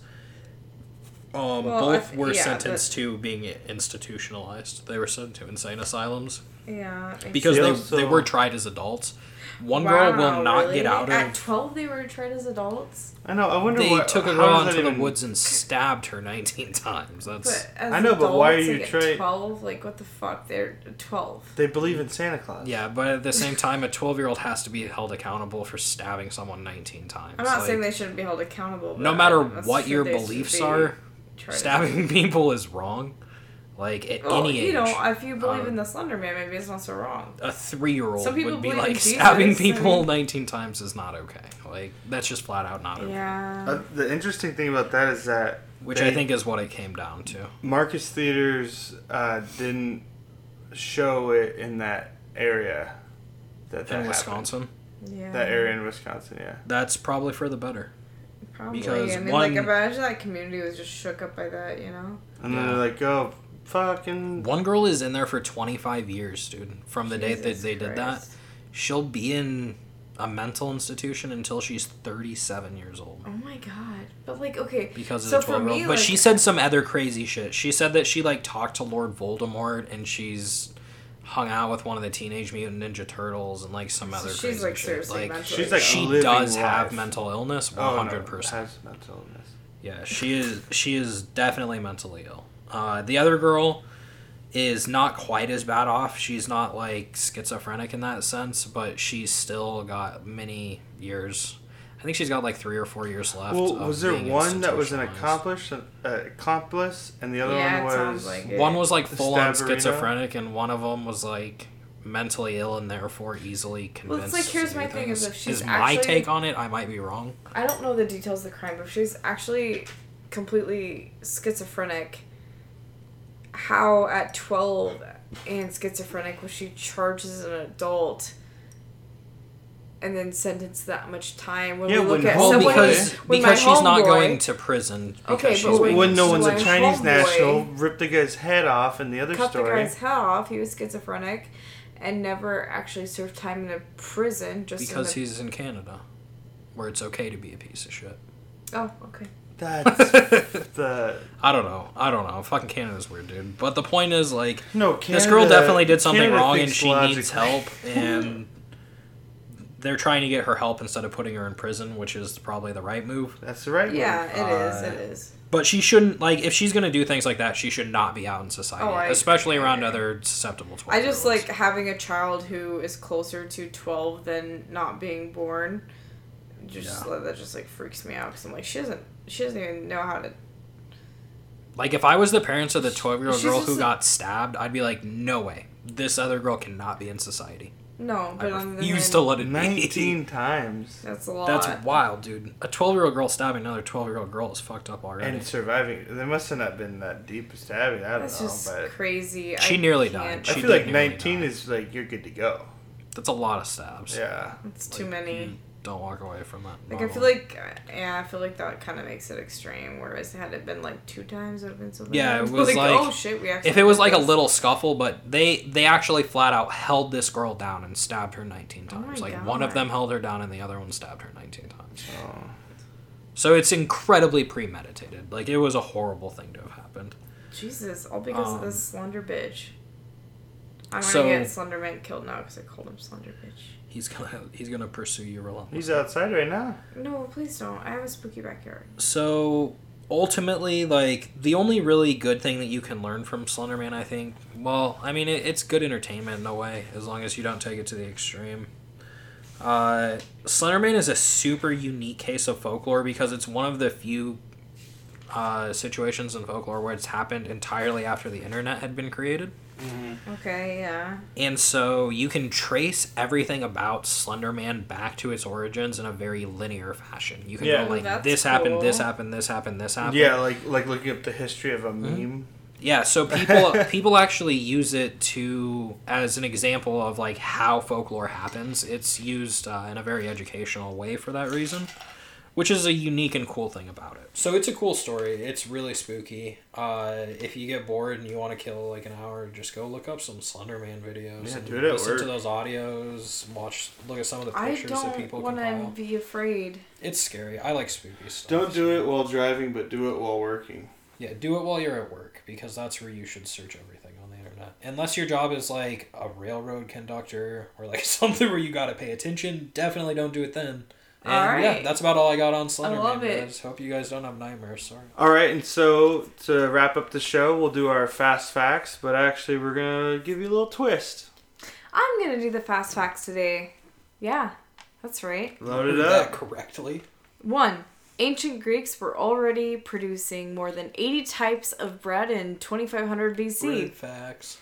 Um, Well, both th- were yeah, sentenced to being institutionalized. They were sent to insane asylums Yeah. Because They they, they were tried as adults. One girl will not really? get out of. At 12, they were tried as adults? I know. I wonder They what, took a how girl does that into the woods and stabbed her 19 times. That's But as I know, but why are you like, at 12? Like, what the fuck? They're 12. They believe in Santa Claus. yeah, but at the same time, a 12 year old has to be held accountable for stabbing someone 19 times. I'm not Like, saying they shouldn't be held accountable. But no matter what your beliefs be are, tried as stabbing people is wrong. Like at Well, any age, you know, if you believe um, in the Slender Man, maybe it's not so wrong. a three year old Some people would be believe in like stabbing I people mean- 19 times is not okay. Like that's just flat out not okay. Yeah. Uh, the interesting thing about that is that Which they- I think is what it came down to. Marcus Theatres uh, didn't show it in that area. That, that In happened. Wisconsin, yeah. That area in Wisconsin, yeah. that's probably for the better. Probably. because I mean, one- like, imagine that community was just shook up by that, you know? And then Yeah. they're like, "Oh, fucking." One girl is in there for 25 years, dude. From the day that Jesus they did that, she'll be in a mental institution until she's 37 years old. Oh my god. But, like, okay. Because of so the for 12 year me, old. But like, she said some other crazy shit. She said that she, like, talked to Lord Voldemort and she's hung out with one of the Teenage Mutant Ninja Turtles and, like, some other she's, crazy like, shit. seriously Like, mentally She's like she living does have mental illness, Oh, no, 100%. has mental illness. Yeah, she is. She is definitely mentally ill. Uh, the other girl is not quite as bad off. She's not like schizophrenic in that sense, but she's still got many years. I think she's got like three or four years left. Well, was there one that was an institutionalized. accomplished uh, accomplice, and the other Yeah, one was like. One was like full on schizophrenic, and one of them was like mentally ill and therefore easily convinced. Well, convinced. it's like, here's to do my thing is if she's is my take on it. I might be wrong. I don't know the details of the crime, but if she's actually completely schizophrenic, how at 12 and schizophrenic was she charged as an adult and then sentenced that much time? When Yeah, we look when at Well, someone because when because she's not homeboy- going to prison. Okay, she's but Well, when- being when no one's a Chinese national, ripped the guy's head off in the other cut the story. guy's head off. He was schizophrenic and never actually served time in a prison. Just in because the- he's in Canada, where it's okay to be a piece of shit. oh okay. That's the I don't know. I don't know. Fucking Canada's weird, dude. But the point is, like, no. this girl definitely did something Canada wrong, and thinks she needs help, and they're trying to get her help instead of putting her in prison, which is probably the right move. That's the right. Yeah, move. it is. Uh, It is. But she shouldn't like if she's gonna do things like that. She should not be out in society, Oh, I- especially around other susceptible. 12 I just like having a child who is closer to 12 than not being born. Just Yeah. that just like freaks me out because I'm like she doesn't she doesn't even know how to. Like if I was the parents of the twelve year old girl who a- got stabbed, I'd be like, no way, this other girl cannot be in society. No, I but on the other refuse to let it be. Nineteen times That's a lot. That's wild, dude. A twelve year old girl stabbing another twelve year old girl is fucked up already. and surviving. There must have not been that deep stabbing. I don't That's know, just but crazy. She I nearly can't- died. I feel like nineteen die. is like you're good to go. That's a lot of stabs. Yeah. It's too Like, many. Don't walk away from that. Like I feel like, yeah, I feel like that kind of makes it extreme. Whereas had it been like two times, it would have been so bad. Yeah, it was like- oh shit, we actually. if it was like a little scuffle, but they they actually flat out held this girl down and stabbed her nineteen my times. like one of them held her down and the other one stabbed her nineteen times. Oh. So it's incredibly premeditated. Like it was a horrible thing to have happened. Jesus, all because of Um, this slender bitch. I'm so- gonna get Slenderman killed now because I called him slender bitch. He's gonna he's gonna pursue you relentlessly. He's outside right now. No, please don't. I have a spooky backyard. So ultimately, like the only really good thing that you can learn from Slenderman, I think. Well, I mean, it, it's good entertainment in a way, as long as you don't take it to the extreme. Uh, Slenderman is a super unique case of folklore because it's one of the few uh, situations in folklore where it's happened entirely after the internet had been created. Okay, yeah. And so you can trace everything about Slenderman back to its origins in a very linear fashion. You can Yeah. go like That's this happened, this happened, this happened, this happened. Yeah, like like looking up the history of a meme. Yeah, so people people actually use it to as an example of like how folklore happens. It's used uh, in a very educational way for that reason, which is a unique and cool thing about it. So it's a cool story. It's really spooky. Uh, if you get bored and you want to kill like an hour, just go look up some Slender Man videos. Yeah, and do it at listen to those audios. Watch, look at some of the pictures that don't people want to be afraid. It's scary. I like spooky stuff. Don't do it while driving, but do it while working. Yeah, do it while you're at work because that's where you should search everything on the internet. Unless your job is like a railroad conductor or like something where you got to pay attention, definitely don't do it then. And yeah, that's about all I got on Slenderman. love it. guys. Hope you guys don't have nightmares. Sorry. All right, and so to wrap up the show, we'll do our fast facts, but actually we're gonna give you a little twist. I'm gonna do the fast facts today. Yeah, that's right. Load it Did that up. correctly. One, ancient Greeks were already producing more than 80 types of bread in 2500 BC. Bread facts.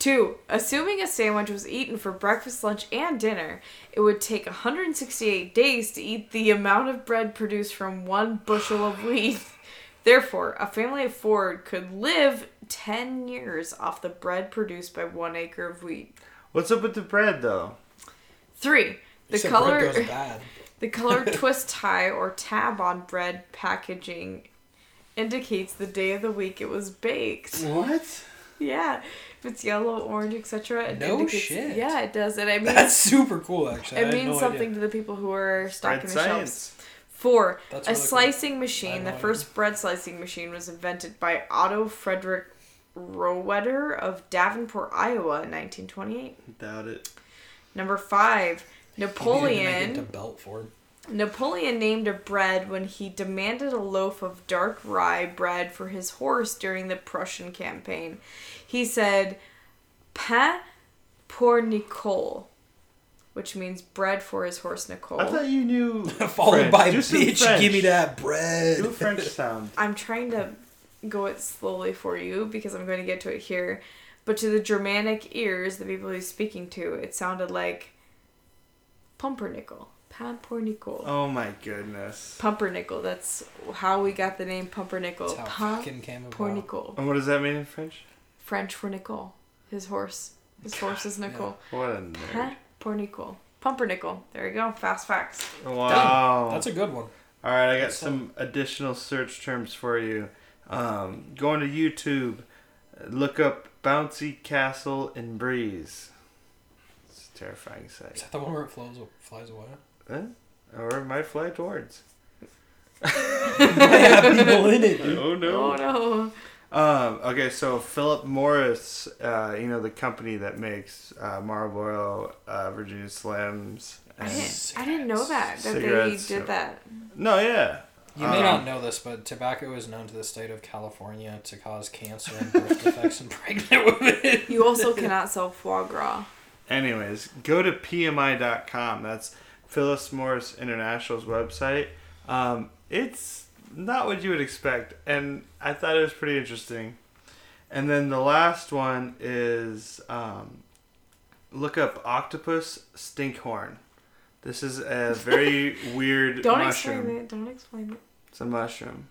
Two, assuming a sandwich was eaten for breakfast, lunch, and dinner, it would take 168 days to eat the amount of bread produced from one bushel of wheat. Therefore, a family of four could live 10 years off the bread produced by one acre of wheat. What's up with the bread though? Three, the Except color bread goes bad. the color twist tie or tab on bread packaging indicates the day of the week it was baked. What? Yeah, if it's yellow, orange, etc. No indicates, shit. Yeah, it does, and I mean, That's super cool. Actually, it had means no something idea. to the people who are stocking Bread the shelves. science. Four, That's a really slicing I machine. The no first bread slicing machine was invented by Otto Frederick Rohwedder of Davenport, Iowa, in 1928. Doubt it. Number five, You needed to make it Napoleon. into belt for him. Napoleon named a bread when he demanded a loaf of dark rye bread for his horse during the Prussian campaign. He said, pain pour Nicole, which means bread for his horse Nicole. I thought you knew. Followed French. by Do some bitch, French. give me that bread. Do a French sound. I'm trying to go it slowly for you because I'm going to get to it here. But to the Germanic ears, the people he's speaking to, it sounded like pumpernickel. Pumpernickel. Oh my goodness. Pumpernickel. That's how we got the name Pumpernickel. That's how fucking came about. Pumpernickel. And what does that mean in French? French for Nicole. His horse. His horse is Nicole. What a nerd. Pumpernickel. Pumpernickel. There you go. Fast facts. Wow. That's a good one. All right, I got That's some additional search terms for you. Um, going to YouTube, look up bouncy castle and breeze. It's a terrifying sight. Is that the one where it flows, flies away? Eh? Or it might fly towards. have people in it, dude. Oh Oh no. Um, okay, so Philip Morris, uh, you know the company that makes uh, Marlboro, uh, Virginia Slims. I didn't, I didn't know that. That they did that. no, yeah. You may Um, not know this, but tobacco is known to the state of California to cause cancer and birth defects in pregnant women. You also cannot sell foie gras. Anyways, go to PMI.com. That's Philip Morris International's website. Um, it's not what you would expect, and I thought it was pretty interesting. And then the last one is um, look up octopus stinkhorn. This is a very weird Don't mushroom. explain it. Don't explain it. It's a mushroom.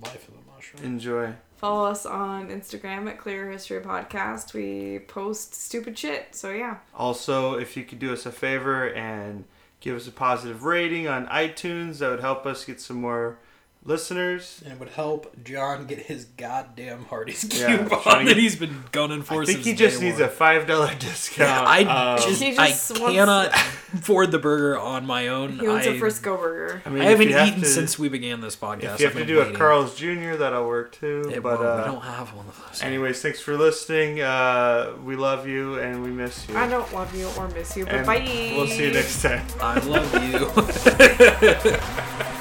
Life of the mushroom. Enjoy. Follow us on Instagram at Clear History Podcast. We post stupid shit. So yeah. Also, if you could do us a favor and give us a positive rating on iTunes, that would help us get some more listeners. And it would help John get his goddamn Hardee's Yeah, coupon trying to that he's been gunning for I think since he just needs one. a five dollar discount. I Um, just, just I cannot afford the burger on my own. He wants I, a Frisco burger. I mean, I haven't have eaten to- since we began this podcast. If you have I've to been do a waiting. Carl's Jr., that'll work too. It but won't. uh, we don't have one of those. anyways, thanks for listening. Uh, we love you and we miss you. I don't love you or miss you, but And bye. We'll see you next time. I love you.